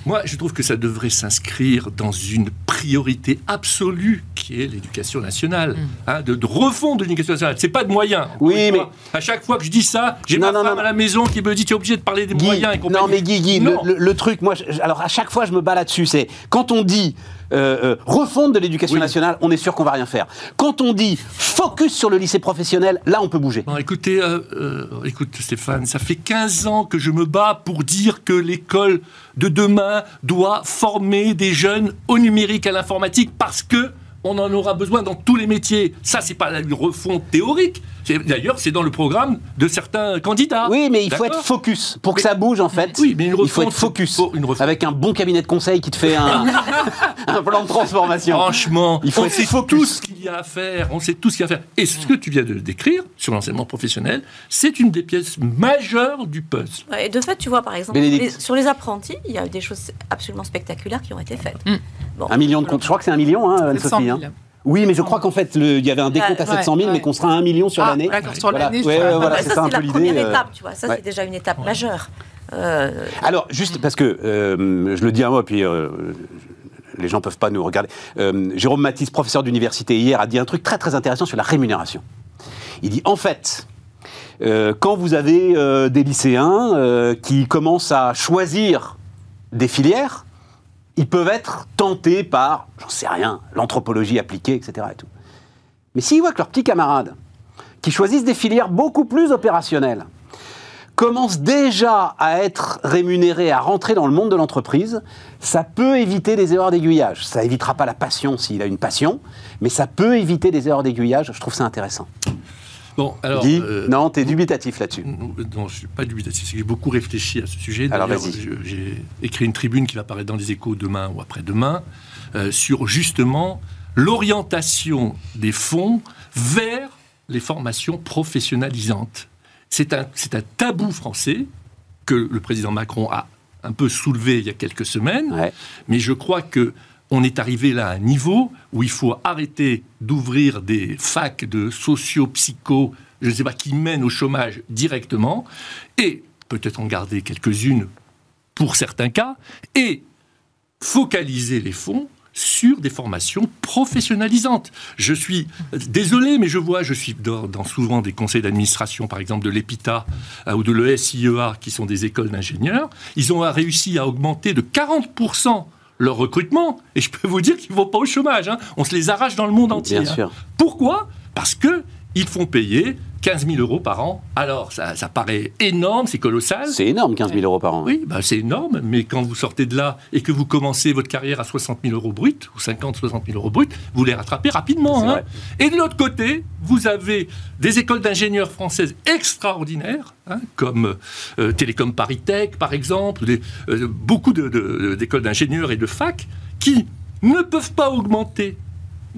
moi, je trouve que ça devrait s'inscrire dans une priorité absolue qui est l'éducation nationale, hein, de, de refondre l'éducation nationale. C'est pas de moyens. Oui, mais- à chaque fois que je dis ça, j'ai ma non, femme non. à la maison qui me dit tu es obligé de parler des Guy, moyens et compagnie. non mais Guy, Guy, le, Non. le- le truc, moi, je- alors à chaque fois je me bats là-dessus, c'est quand on dit euh, euh, refonte de l'éducation Oui. nationale, on est sûr qu'on va rien faire. Quand on dit focus sur le lycée professionnel, là on peut bouger. Écoutez, euh, euh, écoute Stéphane, ça fait 15 ans que je me bats pour dire que l'école de demain doit former des jeunes au numérique, à l'informatique, parce que on en aura besoin dans tous les métiers. Ça, c'est pas une refonte théorique. C'est- D'ailleurs, c'est dans le programme de certains candidats. Oui, mais il faut être focus. Pour que Mais- ça bouge, en fait, Oui, mais une il faut être refonte, focus. une refonte. Avec un bon cabinet de conseil qui te fait un, un plan de transformation. Franchement, Il faut on être sait focus. tout ce qu'il y a à faire. On sait tout ce qu'il y a à faire. Et ce que tu viens de décrire sur l'enseignement professionnel, c'est une des pièces majeures du puzzle. Et de fait, tu vois, par exemple, les- sur les apprentis, il y a eu des choses absolument spectaculaires qui ont été faites. Mm. Bon. Un million de comptes. Je crois que c'est un million, hein, C'est 100 Anne-Sophie. 000. hein. Oui, mais je crois qu'en fait, le- il y avait un décompte à Ouais, 700 000, ouais. mais qu'on sera à un million sur Ah, l'année. d'accord, sur l'année, je Ouais, vois. ouais, voilà, c'est ça, ça un c'est la première euh. étape, tu vois. Ça, ouais. c'est déjà une étape majeure. Euh, Alors, juste parce que euh, je le dis à moi, puis euh, les gens peuvent pas nous regarder. Euh, Jérôme Matisse, professeur d'université hier, a dit un truc très très intéressant sur la rémunération. Il dit en fait, euh, quand vous avez euh, des lycéens euh, qui commencent à choisir des filières, ils peuvent être tentés par, j'en sais rien, l'anthropologie appliquée, etc. Mais s'ils voient que leurs petits camarades, qui choisissent des filières beaucoup plus opérationnelles, commencent déjà à être rémunérés, à rentrer dans le monde de l'entreprise, ça peut éviter des erreurs d'aiguillage. Ça évitera pas la passion s'il a une passion, mais ça peut éviter des erreurs d'aiguillage. Je trouve ça intéressant. Bon, alors. Guy, euh, non, t'es dubitatif là-dessus. Non, je ne suis pas dubitatif, c'est que j'ai beaucoup réfléchi à ce sujet. Alors, J'ai écrit une tribune qui va paraître dans les échos demain ou après-demain euh, sur justement l'orientation des fonds vers les formations professionnalisantes. C'est un, tabou français que le président Macron a un peu soulevé il y a quelques semaines. Ouais. Mais je crois que on est arrivé là à un niveau où il faut arrêter d'ouvrir des facs de socio-psycho, je ne sais pas, qui mènent au chômage directement, et peut-être en garder quelques-unes pour certains cas, et focaliser les fonds sur des formations professionnalisantes. Je suis désolé, mais je vois, je suis dans, dans souvent des conseils d'administration, par exemple de l'EPITA euh, ou de l'ESIEA, qui sont des écoles d'ingénieurs. Ils ont réussi à augmenter de 40% leur recrutement, et je peux vous dire qu'ils ne vont pas au chômage. hein. On se les arrache dans le monde entier. Bien hein. sûr. Pourquoi? Parce que ils font payer 15 000 euros par an. Alors, ça, ça paraît énorme, c'est colossal. C'est énorme, 15 000 euros par an. Oui, bah, c'est énorme, mais quand vous sortez de là et que vous commencez votre carrière à 60 000 euros brut, ou 50, 60 000 euros brut, vous les rattrapez rapidement. Hein. Et de l'autre côté, vous avez des écoles d'ingénieurs françaises extraordinaires, hein, comme euh, Télécom Paris-Tech, par exemple, des- euh, beaucoup de- de- d'écoles d'ingénieurs et de fac, qui ne peuvent pas augmenter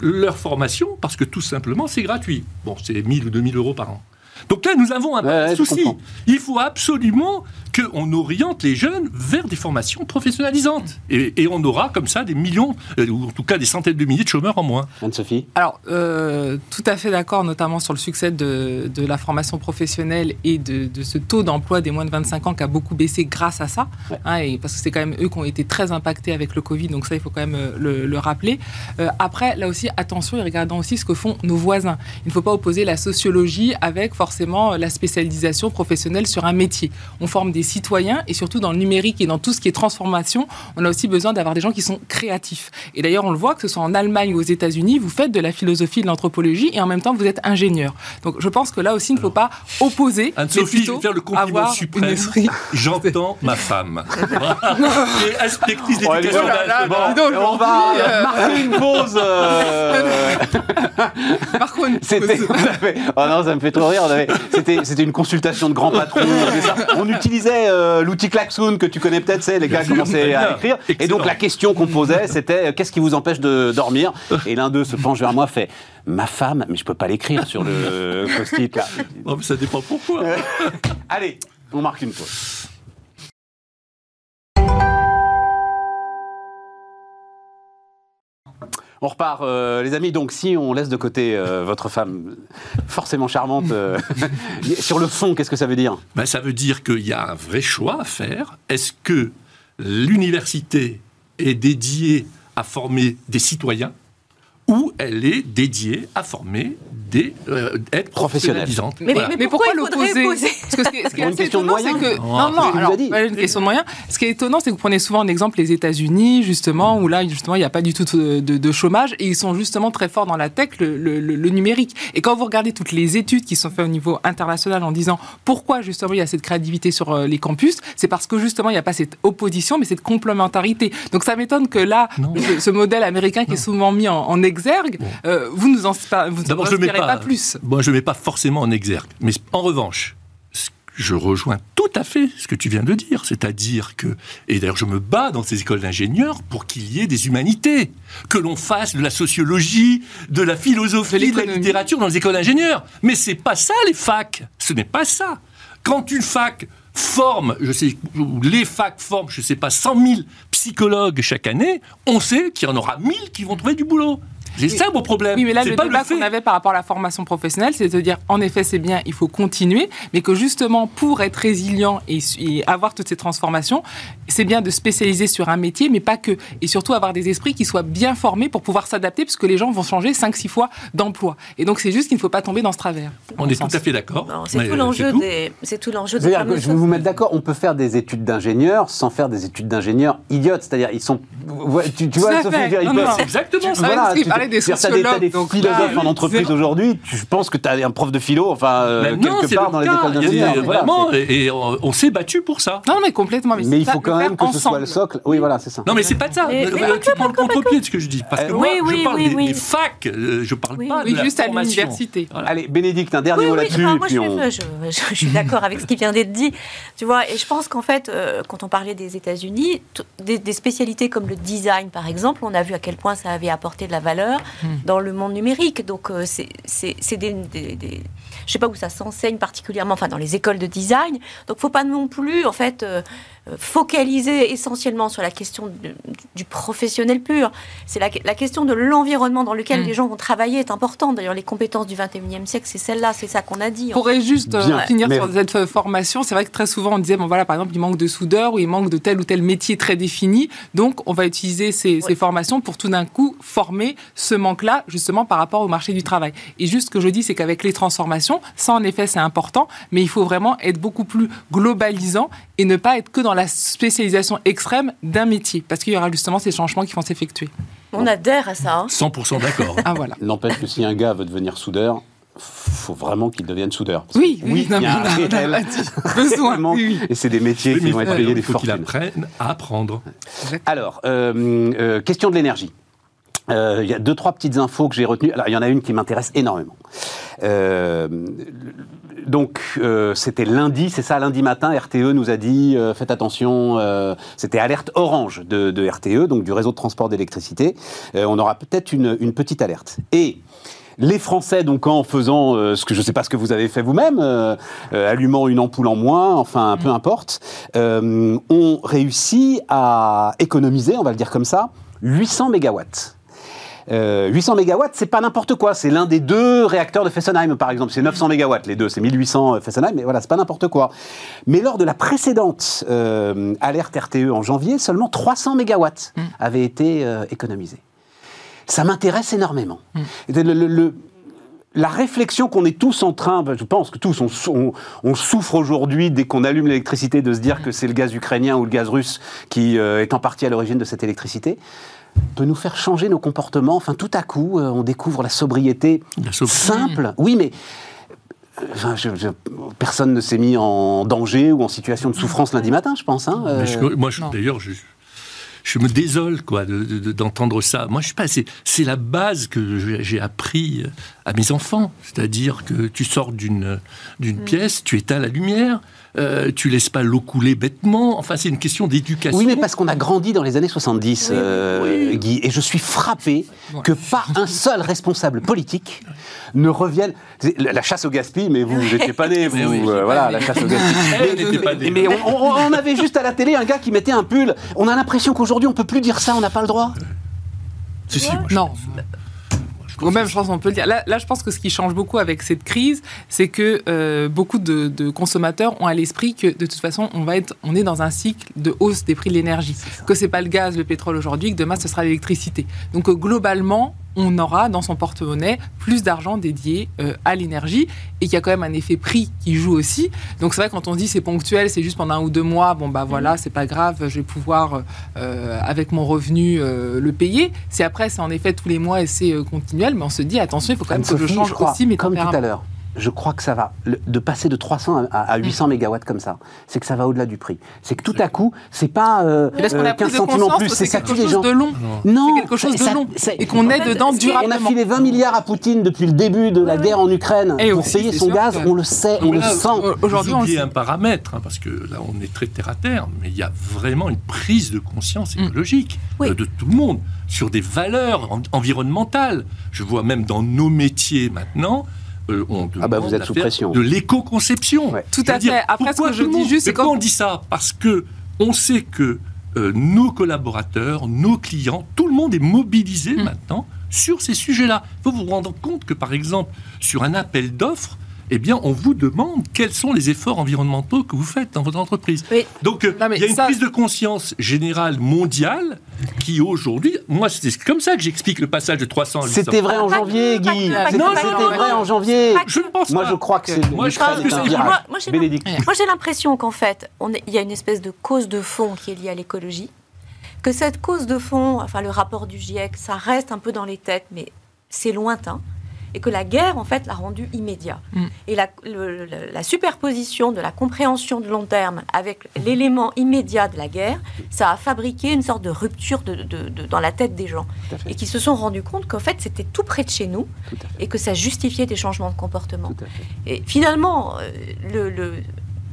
leur formation parce que tout simplement c'est gratuit. Bon, c'est 1000 ou 2000 euros par an. Donc là, nous avons un Ouais, souci. Il faut absolument qu'on oriente les jeunes vers des formations professionnalisantes. Et, et on aura comme ça des millions, euh, ou en tout cas des centaines de milliers de chômeurs en moins. Anne-Sophie Alors, euh, tout à fait d'accord, notamment sur le succès de, de la formation professionnelle et de, de ce taux d'emploi des moins de 25 ans qui a beaucoup baissé grâce à ça. Ouais. hein, et parce que c'est quand même eux qui ont été très impactés avec le Covid, donc ça, il faut quand même euh, le, le rappeler. Euh, après, là aussi, attention et regardons aussi ce que font nos voisins. Il ne faut pas opposer la sociologie avec forcément la spécialisation professionnelle sur un métier. On forme des citoyens et surtout dans le numérique et dans tout ce qui est transformation, on a aussi besoin d'avoir des gens qui sont créatifs. Et d'ailleurs, on le voit, que ce soit en Allemagne ou aux États-Unis, vous faites de la philosophie de l'anthropologie et en même temps, vous êtes ingénieur. Donc, je pense que là aussi, il ne faut pas opposer. Anne-Sophie, je vais faire le compliment suprême. une. J'entends ma femme. qui est inspectrice Ouais, d'éducation on va euh, marquer une pause. euh, Par contre, C'était, on avait- oh non, ça me fait trop rire. avait- C'était, une consultation de grand patron. on. On utilisait euh, l'outil Klaxoon que tu connais peut-être, c'est les gars sûr, commençaient à écrire. Et donc la question qu'on posait, c'était euh, qu'est-ce qui vous empêche de dormir Et l'un d'eux se penche vers moi, fait ma femme, mais je peux pas l'écrire sur le post-it là. Mais ça dépend pourquoi. Allez, on marque une pause. On repart, euh, les amis. Donc, si on laisse de côté euh, votre femme, forcément charmante, euh, sur le fond, qu'est-ce que ça veut dire? Ben, ça veut dire qu'il y a un vrai choix à faire. Est-ce que l'université est dédiée à former des citoyens? Ou elle est dédiée à former des euh, aides Professionnelles. professionnalisantes. Mais- Voilà. mais Mais pourquoi l'opposer opposer Parce que ce qui est, assez étonnant, c'est que Non, non, alors une question de moyens. Ce qui est étonnant, c'est que vous prenez souvent en exemple les États-Unis, justement, où là, justement, il n'y a pas du tout de, de- de chômage et ils sont justement très forts dans la tech, le, le- le- le numérique. Et quand vous regardez toutes les études qui sont faites au niveau international en disant pourquoi justement il y a cette créativité sur euh, les campus, c'est parce que justement il n'y a pas cette opposition, mais cette complémentarité. Donc ça m'étonne que là, ce modèle américain qui est souvent mis en, en exergue, euh, vous nous en vous D'abord, je mets pas, pas plus. Moi, je ne mets pas forcément en exergue. Mais en revanche, je rejoins tout à fait ce que tu viens de dire. C'est-à-dire que, et d'ailleurs, je me bats dans ces écoles d'ingénieurs pour qu'il y ait des humanités. Que l'on fasse de la sociologie, de la philosophie, De de, la littérature dans les écoles d'ingénieurs. Mais c'est pas ça, les facs. Ce n'est pas ça. Quand une fac forme, je sais, ou les facs forment, je ne sais pas, 100 000 psychologues chaque année, on sait qu'il y en aura 1000 qui vont trouver du boulot. C'est ça mon problème. Oui, mais là, C'est le pas débat qu'on avait par rapport à la formation professionnelle, c'est de dire, en effet, c'est bien, il faut continuer, mais que justement, pour être résilient et, et avoir toutes ces transformations, c'est bien de spécialiser sur un métier, mais pas que. Et surtout, avoir des esprits qui soient bien formés pour pouvoir s'adapter, puisque les gens vont changer 5-6 fois d'emploi. Et donc, c'est juste qu'il ne faut pas tomber dans ce travers. On est sens. tout à fait d'accord. Non, C'est tout euh, l'enjeu des, c'est tout l'enjeu que fameuses je vais vous mettre d'accord, on peut faire des études d'ingénieur sans faire des études d'ingénieur idiotes. C'est-à-dire, ils sont. Tu, vois, Sophie, ils Non, peuvent- non. C'est exactement ça. Parce des t'as des- des sociologues, donc philosophes là, en entreprise zéro. aujourd'hui, je pense que tu as un prof de philo, enfin, euh, non, quelque part dans les écoles d'ingénieurs. Vraiment, et, et on, on s'est battu pour ça. Non, mais complètement. Mais, mais il faut quand même que ce soit le socle. Oui, voilà, c'est ça. Non, mais c'est pas de ça. Mais- Euh, mais tu prends le contre-pied de ce que je dis. Parce que Euh, moi, oui, je oui, parle oui, des, facs. Je parle pas Oui, de la juste à l'université. Allez, Bénédicte, un dernier mot là-dessus. moi, je, suis, d'accord avec ce qui vient d'être dit. Tu vois, et je pense qu'en fait, quand on parlait des États-Unis, des spécialités comme le design, par exemple, on a vu à quel point ça avait apporté de la valeur Hmm. dans le monde numérique. Donc, euh, c'est c'est- c'est des, des- des- Je sais pas où ça s'enseigne particulièrement, enfin, dans les écoles de design. Donc, faut pas non plus, en fait, euh, focaliser essentiellement sur la question de- du professionnel pur. C'est la, la question de l'environnement dans lequel Mm. les gens vont travailler est importante. D'ailleurs, les compétences du 21e siècle, c'est celle-là, c'est ça qu'on a dit. Je pourrais juste euh, Bien, finir mais- sur cette euh, formation. C'est vrai que très souvent on disait, bon voilà, par exemple, il manque de soudeurs ou il manque de tel ou tel métier très défini. Donc, on va utiliser ces, ces formations pour tout d'un coup former ce manque-là, justement par rapport au marché du travail. Et juste ce que je dis, c'est qu'avec les transformations, ça en effet c'est important, mais il faut vraiment être beaucoup plus globalisant et ne pas être que dans la spécialisation extrême d'un métier, parce qu'il y aura justement ces changements qui vont s'effectuer. On adhère à ça. hein. 100% d'accord. Ah voilà. N'empêche que si un gars veut devenir soudeur, faut vraiment qu'il devienne soudeur. Oui, oui, il y a un besoin. Oui. Et c'est des métiers Oui, qui vont être il payés des faut qu'il fortunes. apprenne à apprendre. Alors, euh, euh, question de l'énergie. Euh, Il y a deux, trois petites infos que j'ai retenues. Alors, il y en a une qui m'intéresse énormément. Euh, donc, euh, c'était lundi, c'est ça, lundi matin, RTE nous a dit euh, faites attention, euh, c'était alerte orange de, de RTE, donc du réseau de transport d'électricité. Euh, on aura peut-être une, une petite alerte. Et les Français, donc en faisant euh, ce que je ne sais pas ce que vous avez fait vous-même, euh, euh, allumant une ampoule en moins, enfin peu importe, euh, ont réussi à économiser, on va le dire comme ça, 800 mégawatts. Euh, 800 mégawatts, c'est pas n'importe quoi. C'est l'un des deux réacteurs de Fessenheim, par exemple. C'est 900 mégawatts, les deux. C'est 1800 euh, Fessenheim, mais voilà, c'est pas n'importe quoi. Mais lors de la précédente euh, alerte RTE en janvier, seulement 300 mégawatts avaient été euh, économisés. Ça m'intéresse énormément. Le- le- le- la réflexion qu'on est tous en train, je pense que tous, on, sou- on- on souffre aujourd'hui dès qu'on allume l'électricité de se dire que c'est le gaz ukrainien ou le gaz russe qui euh, est en partie à l'origine de cette électricité, peut nous faire changer nos comportements. Enfin, tout à coup, euh, on découvre la sobriété La sobriété. simple. Oui, mais euh, enfin, je- je- personne ne s'est mis en danger ou en situation de souffrance lundi matin, je pense. hein, je- euh. moi, d'ailleurs, je, je me désole quoi de- de- d'entendre ça. Moi, je suis pas. C'est, c'est la base que j'ai j'ai appris à mes enfants. C'est-à-dire que tu sors d'une d'une pièce, tu éteins la lumière, euh, tu laisses pas l'eau couler bêtement. Enfin, c'est une question d'éducation. Oui, mais parce qu'on a grandi dans les années 70, Oui, oui, euh, oui. Guy, et je suis frappé que pas un seul responsable politique ne revienne. La chasse au gaspille, mais vous, n'étiez pas né, vous, oui, euh, voilà, pas la chasse au gaspille. Elle mais, on, avait juste à la télé un gars qui mettait un pull. On a l'impression qu'aujourd'hui, on peut plus dire ça, on n'a pas le droit. Si, si, moi, je Non. Ou même, je pense qu'on peut le dire. Là, là, je pense que ce qui change beaucoup avec cette crise, c'est que euh, beaucoup de, de consommateurs ont à l'esprit que de toute façon, on va être, on est dans un cycle de hausse des prix de l'énergie. Que c'est pas le gaz, le pétrole aujourd'hui, que demain ce sera l'électricité. Donc euh, globalement, on aura dans son porte-monnaie plus d'argent dédié euh, à l'énergie et qu'il y a quand même un effet prix qui joue aussi. Donc c'est vrai quand on dit c'est ponctuel, c'est juste pendant un ou deux mois, bon bah voilà, c'est pas grave, je vais pouvoir euh, avec mon revenu euh, le payer. C'est après, c'est en effet tous les mois et c'est continuel, mais on se dit attention, il faut quand même que je change aussi mes Comme tout à l'heure, je crois que ça va. le- de passer de 300 à, à 800 mégawatts comme ça, c'est que ça va au-delà du prix. C'est que tout à coup, c'est pas euh, qu'on euh, a pris 15 de centimes en plus, que c'est ça quelque tue les chose gens. de long. Non, C'est quelque chose de ça- long. Et qu'on est dedans ce est- On a durablement. filé 20 milliards à Poutine depuis le début de la guerre en Ukraine Et pour aussi, payer son gaz, que- on le sait, on le sent. euh, Aujourd'hui, on un paramètre, hein, parce que là, on est très terre à terre, mais il y a vraiment une prise de conscience Mm. écologique Oui. euh, de tout le monde sur des valeurs en- environnementales. Je vois même dans nos métiers maintenant. Euh, on Ah bah, vous êtes sous pression. De l'éco-conception. Ouais. Tout à dire, fait. Après, ce que je dis juste, c'est quand- on dit ça Parce que on sait que euh, nos collaborateurs, nos clients, tout le monde est mobilisé Mm. maintenant sur ces sujets-là. Il faut vous rendre compte que, par exemple, sur un appel d'offres, eh bien, on vous demande quels sont les efforts environnementaux que vous faites dans votre entreprise. Oui. Donc, euh, Non, il y a une ça- prise de conscience générale mondiale qui, aujourd'hui, moi, c'est comme ça que j'explique le passage de 300 à 800. C'était vrai en janvier, Guy. C'était Non, c'était vrai en janvier. Je ne pense Moi, pas. je crois que c'est Moi, je l'Ukraine que c'est-. Moi- moi, j'ai-. Moi, l'impression qu'en fait, il y a une espèce de cause de fond qui est liée à l'écologie. Que cette cause de fond, enfin le rapport du GIEC, ça reste un peu dans les têtes, mais c'est lointain. Et que la guerre, en fait, l'a rendu immédiat. Mm. Et la, le- le- la superposition de la compréhension de long terme avec l'élément immédiat de la guerre, ça a fabriqué une sorte de rupture de- de- de- dans la tête des gens. Et qui se sont rendus compte qu'en fait, c'était tout près de chez nous et que ça justifiait des changements de comportement. Et finalement, euh, le, le-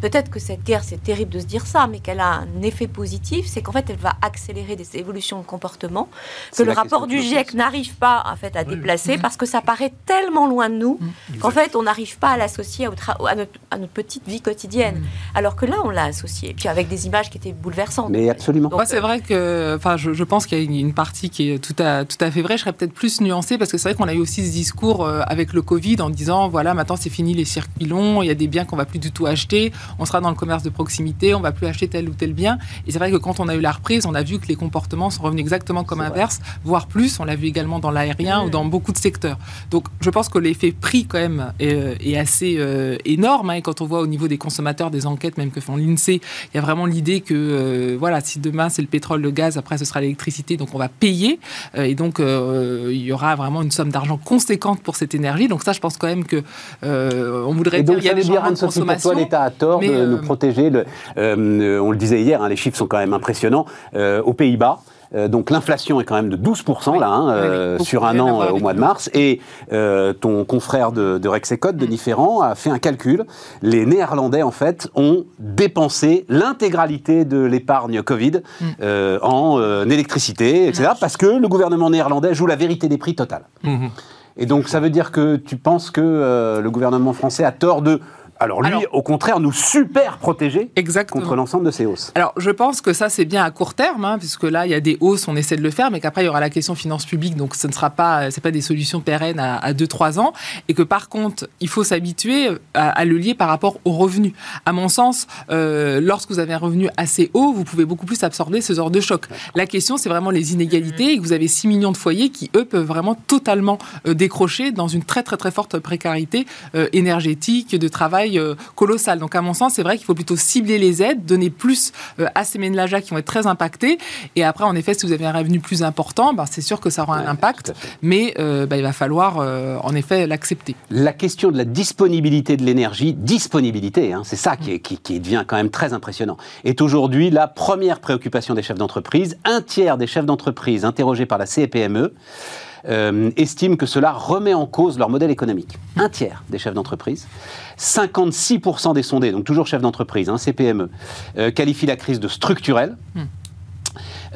peut-être que cette guerre, c'est terrible de se dire ça, mais qu'elle a un effet positif, c'est qu'en fait, elle va accélérer des évolutions de comportement que le rapport du GIEC n'arrive pas en fait à Oui. déplacer Mhm. parce que ça paraît tellement loin de nous Exact. qu'en fait, on n'arrive pas à l'associer à, notre, à notre petite vie quotidienne. Alors que là, on l'a associé, puis avec des images qui étaient bouleversantes. Mais absolument. Donc, Moi, c'est vrai que, enfin, je, je pense qu'il y a une, une partie qui est tout à, tout à fait vraie. Je serais peut-être plus nuancée parce que c'est vrai qu'on a eu aussi ce discours euh, avec le Covid en disant, voilà, maintenant c'est fini les circuits longs, il y a des biens qu'on va plus du tout acheter, on sera dans le commerce de proximité, on va plus acheter tel ou tel bien. Et c'est vrai que quand on a eu la reprise, on a vu que les comportements sont revenus exactement comme vrai. inverse, voire plus. On l'a vu également dans l'aérien ou dans beaucoup de secteurs. Donc, je pense que l'effet prix quand même est, est assez euh, énorme. hein. et quand on voit au niveau des consommateurs, des enquêtes même que font l'Insee, il y a vraiment l'idée que euh, voilà, si demain c'est le pétrole, le gaz, après ce sera l'électricité, donc on va payer. Euh, et donc il y aura vraiment une somme d'argent conséquente pour cette énergie. Donc ça, je pense quand même que on voudrait Et dire donc, il y a des dire, de consommation. l'État a tort mais, de euh, nous protéger. Le- euh, on le disait hier, hein, les chiffres sont quand même impressionnants. Euh, aux Pays-Bas, euh, donc l'inflation est quand même de 12% là, hein, Oui, euh, sur un an euh, au mois de mars. Et euh, ton confrère de, de Rexecode, Mm. Denis Ferrand, a fait un calcul. Les Néerlandais, en fait, ont dépensé l'intégralité de l'épargne Covid Mm. euh, en euh, électricité, etc. Parce que le gouvernement néerlandais joue la vérité des prix totale. Mhm. Et donc, ça veut dire que tu penses que euh, le gouvernement français a tort de. Alors, lui, Alors- au contraire, nous super protéger Exactement. contre l'ensemble de ces hausses. Alors, je pense que ça, c'est bien à court terme, hein, puisque là, il y a des hausses, on essaie de le faire, mais qu'après, il y aura la question finances publiques, donc ce ne sera pas, c'est pas des solutions pérennes à 2-3 ans, et que par contre, il faut s'habituer à, à le lier par rapport aux revenus. À mon sens, euh, lorsque vous avez un revenu assez haut, vous pouvez beaucoup plus absorber ce genre de choc. La question, c'est vraiment les inégalités, et que vous avez 6 millions de foyers qui, eux, peuvent vraiment totalement euh, décrocher dans une très, très, très forte précarité euh, énergétique, de travail euh, colossal. Donc, à mon sens, c'est vrai qu'il faut plutôt cibler les aides, donner plus euh, à ces ménages-là qui vont être très impactés. Et après, en effet, si vous avez un revenu plus important, ben, c'est sûr que ça aura un impact, mais euh, ben, il va falloir, euh, en effet, l'accepter. La question de la disponibilité de l'énergie, disponibilité, hein, c'est ça qui, est- qui- qui devient quand même très impressionnant, est aujourd'hui la première préoccupation des chefs d'entreprise. Un tiers des chefs d'entreprise interrogés par la CPME euh, estiment que cela remet en cause leur modèle économique. Un tiers des chefs d'entreprise. 56% des sondés, donc toujours chefs d'entreprise, hein, CPME, euh, qualifient la crise de structurelle.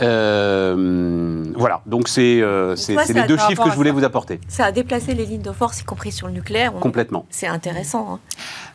Euh, voilà, donc c'est euh, les deux chiffres que je voulais ça. vous apporter. Ça a déplacé les lignes de force, y compris sur le nucléaire. On- Complètement, C'est intéressant. hein.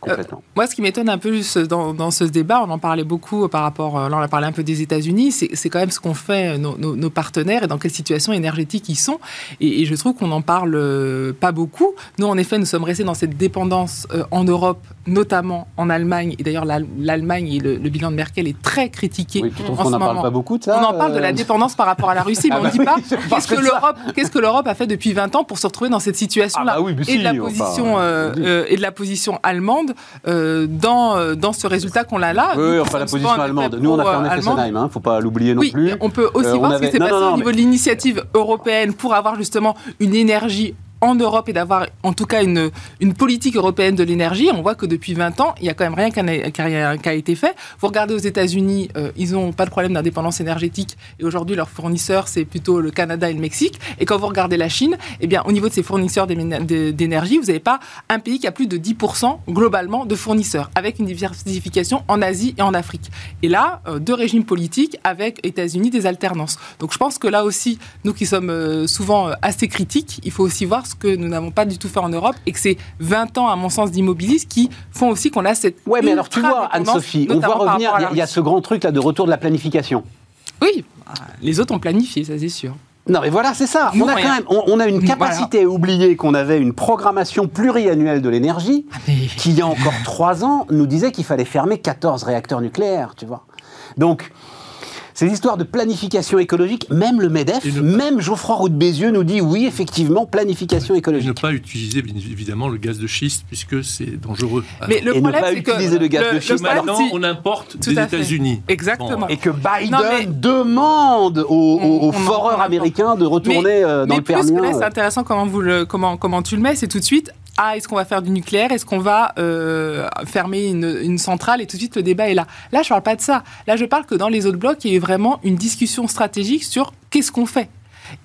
Complètement. Moi, ce qui m'étonne un peu juste dans, dans ce débat, on en parlait beaucoup par rapport, euh, là on a parlé un peu des États-Unis, c'est quand même ce qu'ont fait euh, nos, nos- nos partenaires et dans quelle situation énergétique ils sont. Et, et je trouve qu'on n'en parle euh, pas beaucoup. Nous, en effet, nous sommes restés dans cette dépendance euh, en Europe, notamment en Allemagne. Et d'ailleurs, l'Al- l'Allemagne et le, le bilan de Merkel est très critiqué. Oui, en qu'on ce n'en parle pas beaucoup de ça On en parle de la euh, dépendance par rapport à la Russie, mais Ah on bah ne dit oui, pas qu'est-ce que l'Europe qu'est-ce que l'Europe a fait depuis 20 ans pour se retrouver dans cette situation-là Ah bah oui, si, enfin, euh, euh, et de la position allemande euh, dans euh, dans ce résultat qu'on a là. Oui, enfin la position allemande. Nous, on a fait euh, effet. Sonnheim, hein, faut pas l'oublier non Oui, plus. on peut aussi Euh, voir ce qui s'est passé non, au niveau mais- de l'initiative européenne pour avoir justement une énergie en Europe et d'avoir en tout cas une, une politique européenne de l'énergie. On voit que depuis 20 ans, il y a quand même rien qui a, a- été fait. Vous regardez aux États-Unis, euh, ils n'ont pas de problème d'indépendance énergétique et aujourd'hui leurs fournisseurs, c'est plutôt le Canada et le Mexique. Et quand vous regardez la Chine, eh bien, au niveau de ses fournisseurs d'énergie, vous n'avez pas un pays qui a plus de 10% globalement de fournisseurs, avec une diversification en Asie et en Afrique. Et là, euh, deux régimes politiques avec États-Unis des alternances. Donc je pense que là aussi, nous qui sommes euh, souvent assez critiques, il faut aussi voir ce que nous n'avons pas du tout fait en Europe et que c'est 20 ans, à mon sens, d'immobilisme qui font aussi qu'on a cette. Ouais, mais alors tu vois, Anne-Sophie, on voit revenir, il y, a- y ce grand truc là de retour de la planification. Oui, les autres ont planifié, ça c'est sûr. Non, mais voilà, c'est ça. On a rien. quand même, on, on a une Voilà. capacité à oublier qu'on avait une programmation pluriannuelle de l'énergie qui, il y a encore trois ans, nous disait qu'il fallait fermer 14 réacteurs nucléaires, tu vois. Donc, ces histoires de planification écologique, même le MEDEF, même Geoffroy Roux de Bézieux nous dit oui, effectivement, planification Et ne écologique. pas utiliser bien évidemment le gaz de schiste puisque c'est dangereux. Mais le Et ne problème, pas c'est que utiliser le gaz de schiste, problème, maintenant on importe Tout des. États-Unis. Exactement. Bon, Et que Biden Non, mais- demande aux, foreurs américains de retourner Mais- euh, dans mais le plus que Permien. là, c'est intéressant comment, vous le, comment, comment tu le mets, c'est tout de suite. Ah, est-ce qu'on va faire du nucléaire? Est-ce qu'on va euh, fermer une, centrale? Et tout de suite, le débat est là. Là, je parle pas de ça. Là, je parle que dans les autres blocs, il y a vraiment une discussion stratégique sur qu'est-ce qu'on fait.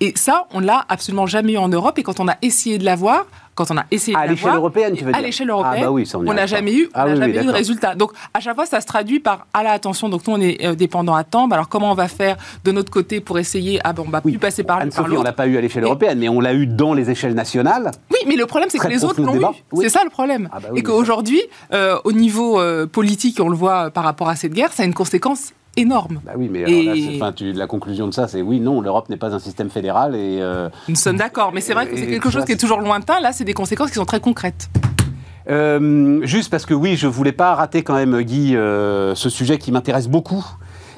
Et ça, on l'a absolument jamais eu en Europe. Et quand on a essayé de l'avoir, quand on a essayé À l'échelle européenne, tu veux à dire l'échelle européenne, Ah bah oui, ça, on n'a jamais eu, on Ah oui, jamais eu de résultat. Donc à chaque fois, ça se traduit par ah là attention. Donc nous on est euh, dépendant à temps. Bah, alors comment on va faire de notre côté pour essayer? Ah ben on va plus passer par par Anne-Sophie, on l'autre. l'a pas eu à l'échelle européenne, mais on l'a eu dans les échelles nationales. Oui, mais le problème, c'est que les autres l'ont eu. C'est ça le problème. Ah bah et qu'aujourd'hui, euh, au niveau euh, politique, on le voit par rapport à cette guerre, ça a une conséquence énorme. Bah oui, mais Et- alors là, c'est- enfin, tu- la conclusion de ça, c'est oui, non, l'Europe n'est pas un système fédéral et euh, Nous sommes d'accord, mais c'est vrai que c'est quelque chose qui est toujours lointain. Là, c'est des conséquences qui sont très concrètes. Euh, juste parce que oui, je voulais pas rater quand même, Guy, euh, ce sujet qui m'intéresse beaucoup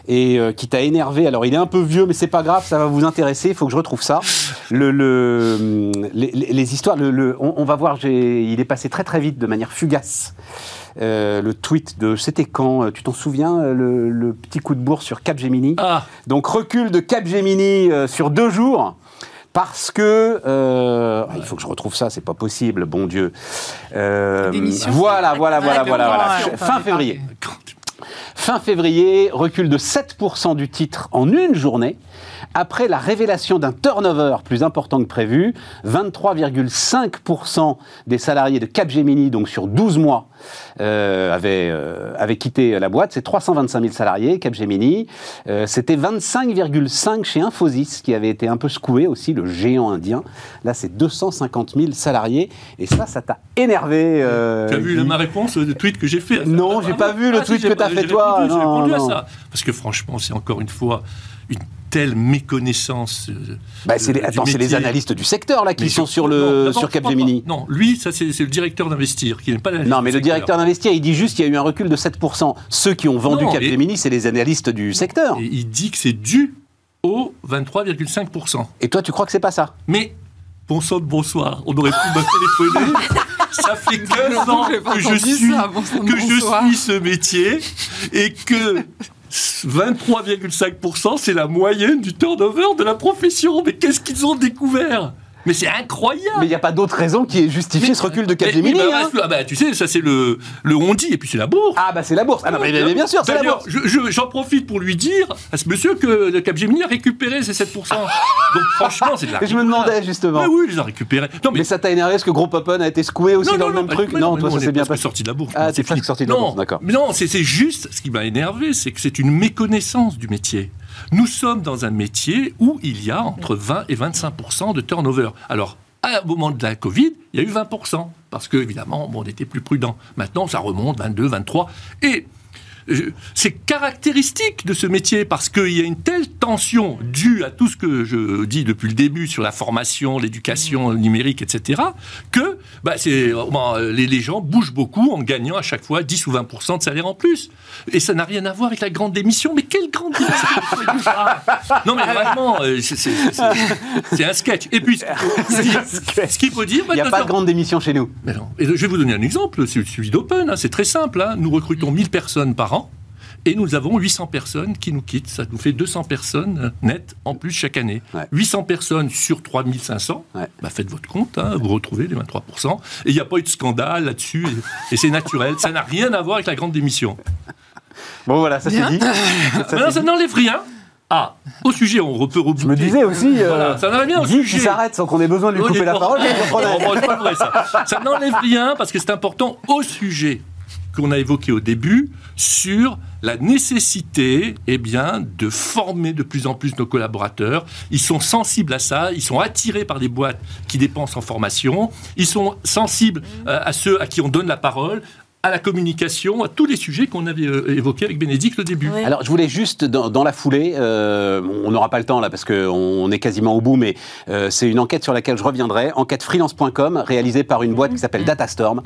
et euh, qui t'a énervé. Alors, il est un peu vieux, mais c'est pas grave, ça va vous intéresser. Il faut que je retrouve ça. Le, le- les, histoires, le, le- on, on va voir. Il est passé très très vite, de manière fugace. Euh, le tweet de c'était quand euh, Tu t'en souviens euh, le, le petit coup de bourse sur Capgemini Ah, Donc recul de Capgemini euh, sur deux jours. Parce que euh, ah, il faut que je retrouve ça, c'est pas possible, bon Dieu. Euh, Démission. voilà, voilà, voilà, Ouais, voilà, voilà. ouais, Fin février. Fin février, recul de 7% du titre en une journée, après la révélation d'un turnover plus important que prévu. 23,5% des salariés de Capgemini, donc sur 12 mois, euh, avaient, euh, avaient quitté la boîte. C'est 325 000 salariés, Capgemini. Euh, C'était 25,5 chez Infosys, qui avait été un peu secoué aussi, le géant indien. Là, c'est 250 000 salariés. Et ça, ça t'a énervé. tu as vu ma réponse au tweet que j'ai fait Non, j'ai pas vu le si, tweet j'ai que t'as fait, toi. répondu, Non, répondu non. à ça. Parce que franchement, c'est encore une fois une telle méconnaissance. euh, Bah, c'est les, du attends, c'est les analystes du secteur là qui Mais sont sur le sur Capgemini. pas. Non, lui, ça c'est c'est le directeur d'investir qui n'est pas Non, mais le secteur. directeur d'investir, il dit juste qu'il y a eu un recul de 7%. Ceux qui ont vendu Non, Capgemini, c'est les analystes du secteur. Et il dit que c'est dû au 23,5%. Et toi, tu crois que c'est pas ça? Mais, bon sang de bonsoir, on aurait pu me téléphoner. Ça fait 15 ans que je suis, ça, bon que je bonsoir. suis ce métier et que 23,5% c'est la moyenne du turnover de la profession. Mais qu'est-ce qu'ils ont découvert? Mais c'est incroyable Mais il n'y a pas d'autre raison qui ait justifié ce recul de Capgemini. bah, hein. ah bah, tu sais, ça c'est le, le on dit et puis c'est la bourse. Ah, bah c'est la bourse. Ah, non, mais, bien sûr, c'est la bourse. je- je- j'en profite pour lui dire à ce monsieur que le Capgemini a récupéré ces 7%. Donc franchement, c'est de la je me demandais justement. Mais oui, ils ont récupéré. Non, Mais ça t'a énervé parce que Gros Open a été secoué aussi Non, dans non, le même truc Non, toi, ça s'est est bien passé. sorti de la bourse. Ah, c'est sorti de la Non, bourse, d'accord. Non, c'est juste ce qui m'a énervé, c'est que c'est une méconnaissance du métier. Nous sommes dans un métier où il y a entre 20 et 25% de turnover. Alors, au moment de la Covid, il y a eu 20 parce que évidemment, on était plus prudent. Maintenant, ça remonte 22, 23 et c'est caractéristique de ce métier parce qu'il y a une telle tension due à tout ce que je dis depuis le début sur la formation, l'éducation numérique, etc., que bah, c'est, les, les, gens bougent beaucoup en gagnant à chaque fois 10 ou 20% de salaire en plus. Et ça n'a rien à voir avec la grande démission. Mais quelle grande démission Non, mais vraiment, euh, c'est un sketch. Et puis, ce qu'il faut dire. Il n'y a pas de grande démission chez nous. Mais non. Et je vais vous donner un exemple, celui d'Open. Hein, c'est très simple. Hein. Nous recrutons 1000 personnes par an. Et nous avons 800 personnes qui nous quittent. Ça nous fait 200 personnes nettes en plus chaque année. 800 personnes sur 3500. Bah faites votre compte, hein, vous retrouvez les 23%. Et il n'y a pas eu de scandale là-dessus. Et, c'est naturel. Ça n'a rien à voir avec la grande démission. Bon, voilà, ça c'est dit. Ça, ça n'enlève rien. Ah, au sujet, on peut rebouter. Je me disais aussi, euh, ça n'enlève rien au sujet. s'arrête sans qu'on ait besoin de lui couper la parole. pas vrai, ça. ça n'enlève rien parce que c'est important au sujet qu'on a évoqué au début sur la nécessité eh bien, de former de plus en plus nos collaborateurs. Ils sont sensibles à ça, ils sont attirés par des boîtes qui dépensent en formation, ils sont sensibles euh, à ceux à qui on donne la parole, à la communication, à tous les sujets qu'on avait euh, évoqués avec Bénédicte au début. Alors, je voulais juste, dans, la foulée, euh, on n'aura pas le temps là parce qu'on est quasiment au bout, mais euh, c'est une enquête sur laquelle je reviendrai, enquête freelance.com, réalisée par une boîte qui s'appelle Datastorm.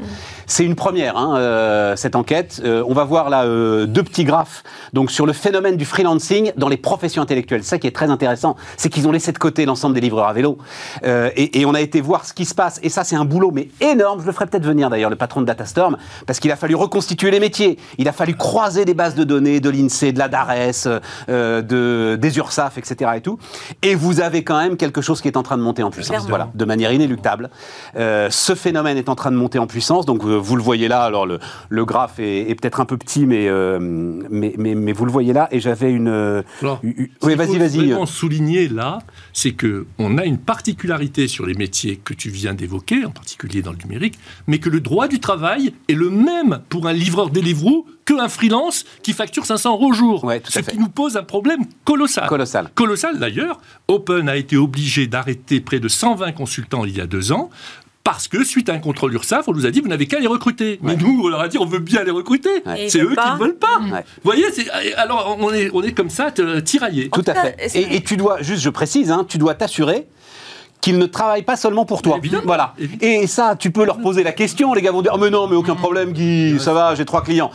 C'est une première, hein, cette enquête. on va voir là deux petits graphes donc, sur le phénomène du freelancing dans les professions intellectuelles. Ça qui est très intéressant, c'est qu'ils ont laissé de côté l'ensemble des livreurs à vélo. Et, et, on a été voir ce qui se passe. Et ça, c'est un boulot, mais énorme. Je le ferai peut-être venir d'ailleurs, le patron de Datastorm, parce qu'il il a fallu reconstituer les métiers, il a fallu croiser des bases de données de l'INSEE, de la DARES, euh, de, des URSAF, etc. Et, tout. et vous avez quand même quelque chose qui est en train de monter en puissance, voilà, de manière inéluctable. Euh, ce phénomène est en train de monter en puissance, donc euh, vous le voyez là, alors le, le graphe est, peut-être un peu petit, mais, mais, mais, vous le voyez là, et j'avais une... oui, vas-y, vas-y. Souligner là, c'est qu'on a une particularité sur les métiers que tu viens d'évoquer, en particulier dans le numérique, mais que le droit du travail est le même pour un livreur Deliveroo qu'un freelance qui facture 500 euros au jour. ce qui nous pose un problème colossal. Colossal. Colossal d'ailleurs. Open a été obligé d'arrêter près de 120 consultants il y a deux ans parce que suite à un contrôle URSAF, on nous a dit vous n'avez qu'à les recruter. Mais nous, on leur a dit on veut bien les recruter. C'est eux qui ne veulent pas. Vous voyez, alors on est, on est comme ça tiraillés. Tout à fait. Et, tu dois, juste je précise, hein, tu dois t'assurer qu'ils ne travaillent pas seulement pour toi. voilà. Et ça, tu peux leur poser la question. Les gars vont dire oh, mais non, mais aucun problème, Guy, ça va, j'ai trois clients.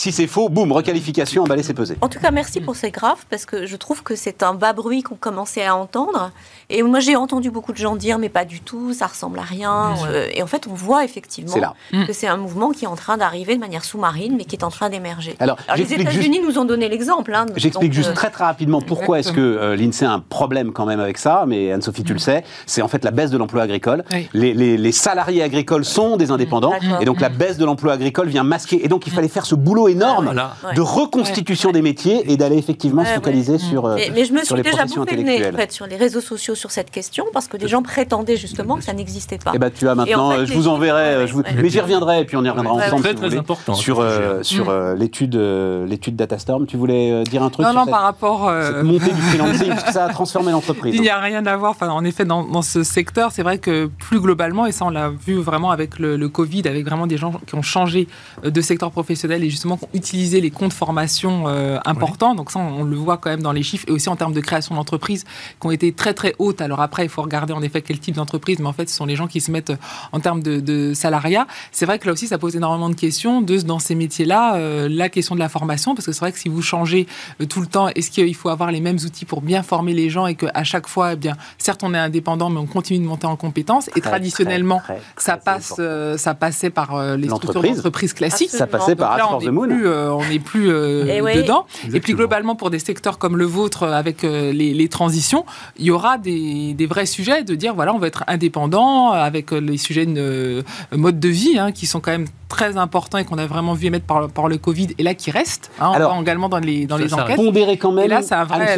Si c'est faux, boum, requalification, emballé, c'est pesé. En tout cas, merci pour ces graphes, parce que je trouve que c'est un bas bruit qu'on commençait à entendre. Et moi, j'ai entendu beaucoup de gens dire, mais pas du tout, ça ressemble à rien. Euh, et en fait, on voit effectivement mm. que c'est un mouvement qui est en train d'arriver de manière sous-marine, mais qui est en train d'émerger. Alors, les États-Unis nous ont donné l'exemple. Hein, J'explique juste euh, très très rapidement pourquoi est-ce que euh, l'INSEE a un problème quand même avec ça, mais Anne-Sophie, tu le mm. sais, c'est en fait la baisse de l'emploi agricole. Les, les, salariés agricoles sont des indépendants, et donc la baisse de l'emploi agricole vient masquer. Et donc, il fallait faire ce boulot énorme de reconstitution des métiers et d'aller effectivement se focaliser sur, mais, mais je me suis déjà bouffé le nez, en fait, sur les réseaux sociaux sur cette question parce que des gens prétendaient justement que ça n'existait pas. Et eh ben, tu as maintenant, je vous enverrai, je mais j'y reviendrai et puis on y reviendra ensemble très, très important, sur, euh, sur euh, l'étude euh, l'étude Datastorm. Tu voulais dire un truc Non, sur non, par rapport. Cette montée du freelancing, parce que ça a transformé l'entreprise. Il n'y a rien à voir. Enfin, en effet, dans, dans ce secteur, c'est vrai que plus globalement, et ça on l'a vu vraiment avec le, le, Covid, avec vraiment des gens qui ont changé de secteur professionnel et justement utilisé les comptes formation importants. Donc ça, on, le voit quand même dans les chiffres et aussi en termes de création d'entreprises qui ont été très très hautes. Alors après, il faut regarder en effet quel type d'entreprise, mais en fait, ce sont les gens qui se mettent en termes de, salariat. C'est vrai que là aussi, ça pose énormément de questions de, dans ces métiers-là, euh, la question de la formation, parce que c'est vrai que si vous changez euh, tout le temps, est-ce qu'il faut avoir les mêmes outils pour bien former les gens et qu'à chaque fois, eh bien, certes, on est indépendant, mais on continue de monter en compétences. et traditionnellement, ça passe, euh, ça passait par les structures d'entreprise classiques. Ça passait par là, on n'est plus, eh dedans. Et puis globalement, pour des secteurs comme le vôtre, avec les, transitions, il y aura des, des vrais sujets de dire voilà, on va être indépendant avec les sujets de euh, mode de vie hein, qui sont quand même très importants et qu'on a vraiment vu émettre par, par le Covid et là qui restent hein, Alors, également dans les, dans les enquêtes. Pondérer quand même, et là, c'est un vrai,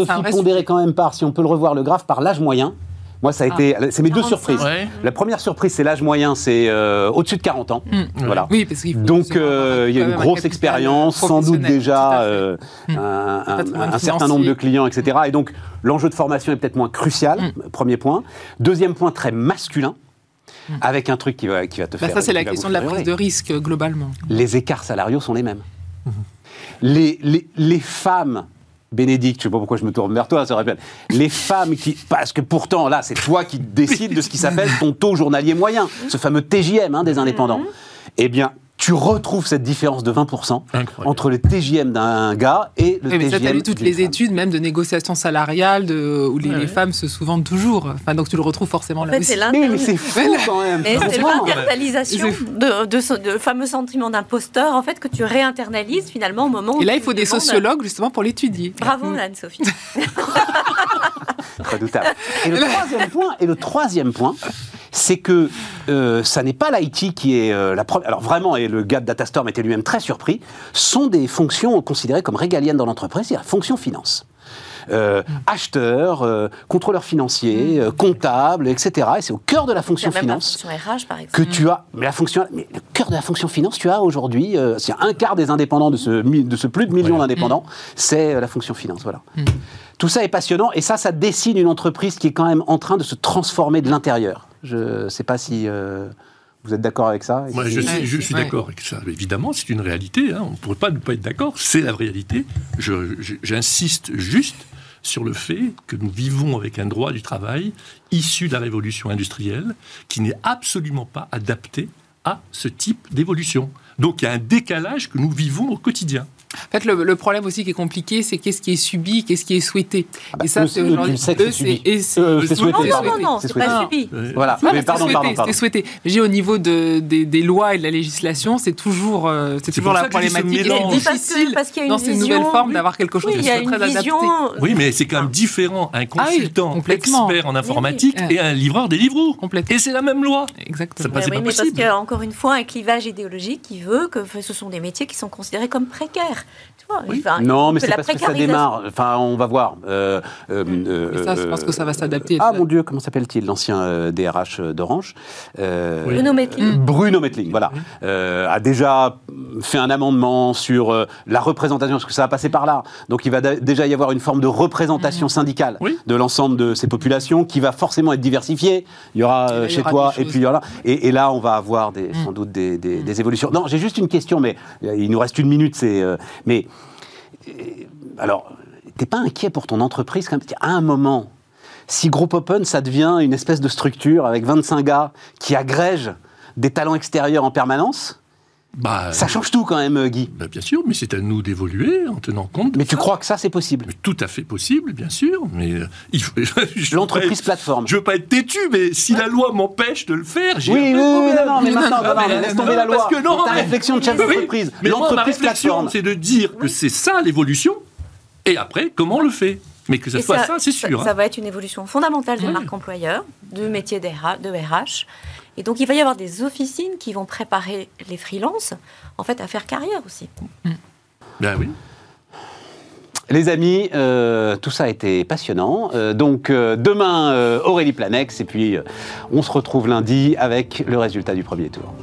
quand même par, si on peut le revoir le graphe, par l'âge moyen Moi, ça a Ah. été. C'est mes deux 45. surprises. Ouais. La première surprise, c'est l'âge moyen, c'est euh, au-dessus de 40 ans. Mm. Voilà. Oui, parce qu'il faut Donc, euh, il y a une grosse expérience, sans doute déjà euh, Mm. un, un- Patrimoine un certain nombre de clients, etc. Et donc, l'enjeu de formation est peut-être moins crucial, Mm. premier point. Deuxième point, très masculin, avec un truc qui va, qui va te Bah, faire. ça, c'est la question de la prise de risque, globalement. Les écarts salariaux sont les mêmes. Les, les, les femmes. Bénédicte, je ne sais pas pourquoi je me tourne vers toi, ça rappelle. Les femmes qui. Parce que pourtant, là, c'est toi qui décides de ce qui s'appelle ton taux journalier moyen, ce fameux TJM hein, des indépendants. Eh bien, tu retrouves cette différence de 20% Incroyable. entre le TJM d'un gars et le Oui, mais ça, TJM tu as lu toutes les études, même de négociation salariale, de, où les, Ouais, les ouais. femmes se souvent toujours. Enfin, donc tu le retrouves forcément En là fait, aussi. c'est Mais, mais c'est fou quand même. Mais c'est l'internalisation de, de ce de fameux sentiment d'imposteur, en fait, que tu réinternalises finalement au moment où Et là, il faut des demandes- sociologues justement pour l'étudier. Bravo, Mm. Anne-Sophie. Redoutable. Et le troisième point, et le troisième point, c'est que euh, ça n'est pas l'IT qui est euh, la première. Alors vraiment, et le gars de Datastorm était lui-même très surpris, sont des fonctions considérées comme régaliennes dans l'entreprise, c'est la fonction finance. Euh, acheteur, euh, contrôleur financier, euh, comptable, etc. Et c'est au cœur de la Il y fonction a même la finance fonction RH, par exemple. que tu as, mais la fonction, mais le cœur de la fonction finance, tu as aujourd'hui, euh, c'est un quart des indépendants de ce, de ce plus de millions d'indépendants, c'est euh, la fonction finance, voilà. Mm. Tout ça est passionnant et ça, ça dessine une entreprise qui est quand même en train de se transformer de l'intérieur. Je ne sais pas si euh, vous êtes d'accord avec ça? Moi, je, suis- je suis ouais. d'accord avec ça. Évidemment, c'est une réalité. hein. On ne pourrait pas ne pas être d'accord. C'est la réalité. Je- je- J'insiste juste sur le fait que nous vivons avec un droit du travail issu de la révolution industrielle qui n'est absolument pas adapté à ce type d'évolution. Donc il y a un décalage que nous vivons au quotidien. En fait, le, le problème aussi qui est compliqué, c'est qu'est-ce qui est subi, qu'est-ce qui est souhaité. Ah bah, et ça, eux, c'est aujourd'hui. c'est Euh, souhaité. Non, non, non, non, C'est pas Ah. subi. Ouais. Voilà, Non, mais mais pardon, c'est pardon, pardon. c'est souhaité. J'ai au niveau de, des, des lois et de la législation, c'est toujours, euh, c'est toujours la problématique. C'est parce difficile parce qu'il y a une dans ces vision- nouvelles formes d'avoir quelque chose Oui, qui soit très adapté. Oui, mais c'est quand même différent un Ah consultant expert en informatique oui. et un livreur des livres. Complètement. Et c'est la même loi. Exactement. Ça passe- Mais c'est oui, pas parce possible. qu'il y a encore une fois un clivage idéologique qui veut que ce sont des métiers qui sont considérés comme précaires. Tu vois, Oui. enfin, Non, mais c'est parce que ça démarre. Enfin, on va voir. Euh, euh, ça, je euh, pense que ça va s'adapter. Ah mon Dieu, comment s'appelle-t-il L'ancien euh, DRH d'Orange Euh, Oui. Bruno Mettling. Bruno Mettling, voilà, euh, a déjà fait un amendement sur euh, la représentation, parce que ça va passer par là. Donc il va déjà y avoir une forme de représentation syndicale Oui. de l'ensemble de ces populations qui va forcément être diversifiée. Il y aura là, il y chez aura toi, et puis il y aura et, et là on va avoir des, sans doute des, des- des évolutions. Non, j'ai juste une question, mais il nous reste une minute. C'est euh, mais euh, alors, t'es pas inquiet pour ton entreprise quand À un moment, si Group Open, ça devient une espèce de structure avec 25 gars qui agrègent des talents extérieurs en permanence, Bah, ça change tout quand même, euh, Guy. bah, bien sûr, mais c'est à nous d'évoluer en tenant compte. de Mais tu ça. crois que ça, c'est possible? Mais Tout à fait possible, bien sûr, mais euh, L'entreprise plateforme. Je veux pas être têtu, mais si la loi m'empêche de le faire, j'ai Oui, oui, de oui, non, non, mais maintenant, Ah, non, non, mais- laisse non, tomber la loi. Parce que non, ta mais- réflexion de chef Oui, d'entreprise, ma l'entreprise plateforme. c'est de dire que c'est ça l'évolution, et après, comment on le fait? Mais que ce Et soit ça, c'est sûr. Ça, hein. va être une évolution fondamentale de Ouais. marque employeur, de métier d'RH, de RH. Et donc, il va y avoir des officines qui vont préparer les freelances, en fait, à faire carrière aussi. Ben oui. Les amis, euh, tout ça a été passionnant. Euh, donc euh, demain, euh, Aurélie Planex, et puis euh, on se retrouve lundi avec le résultat du premier tour.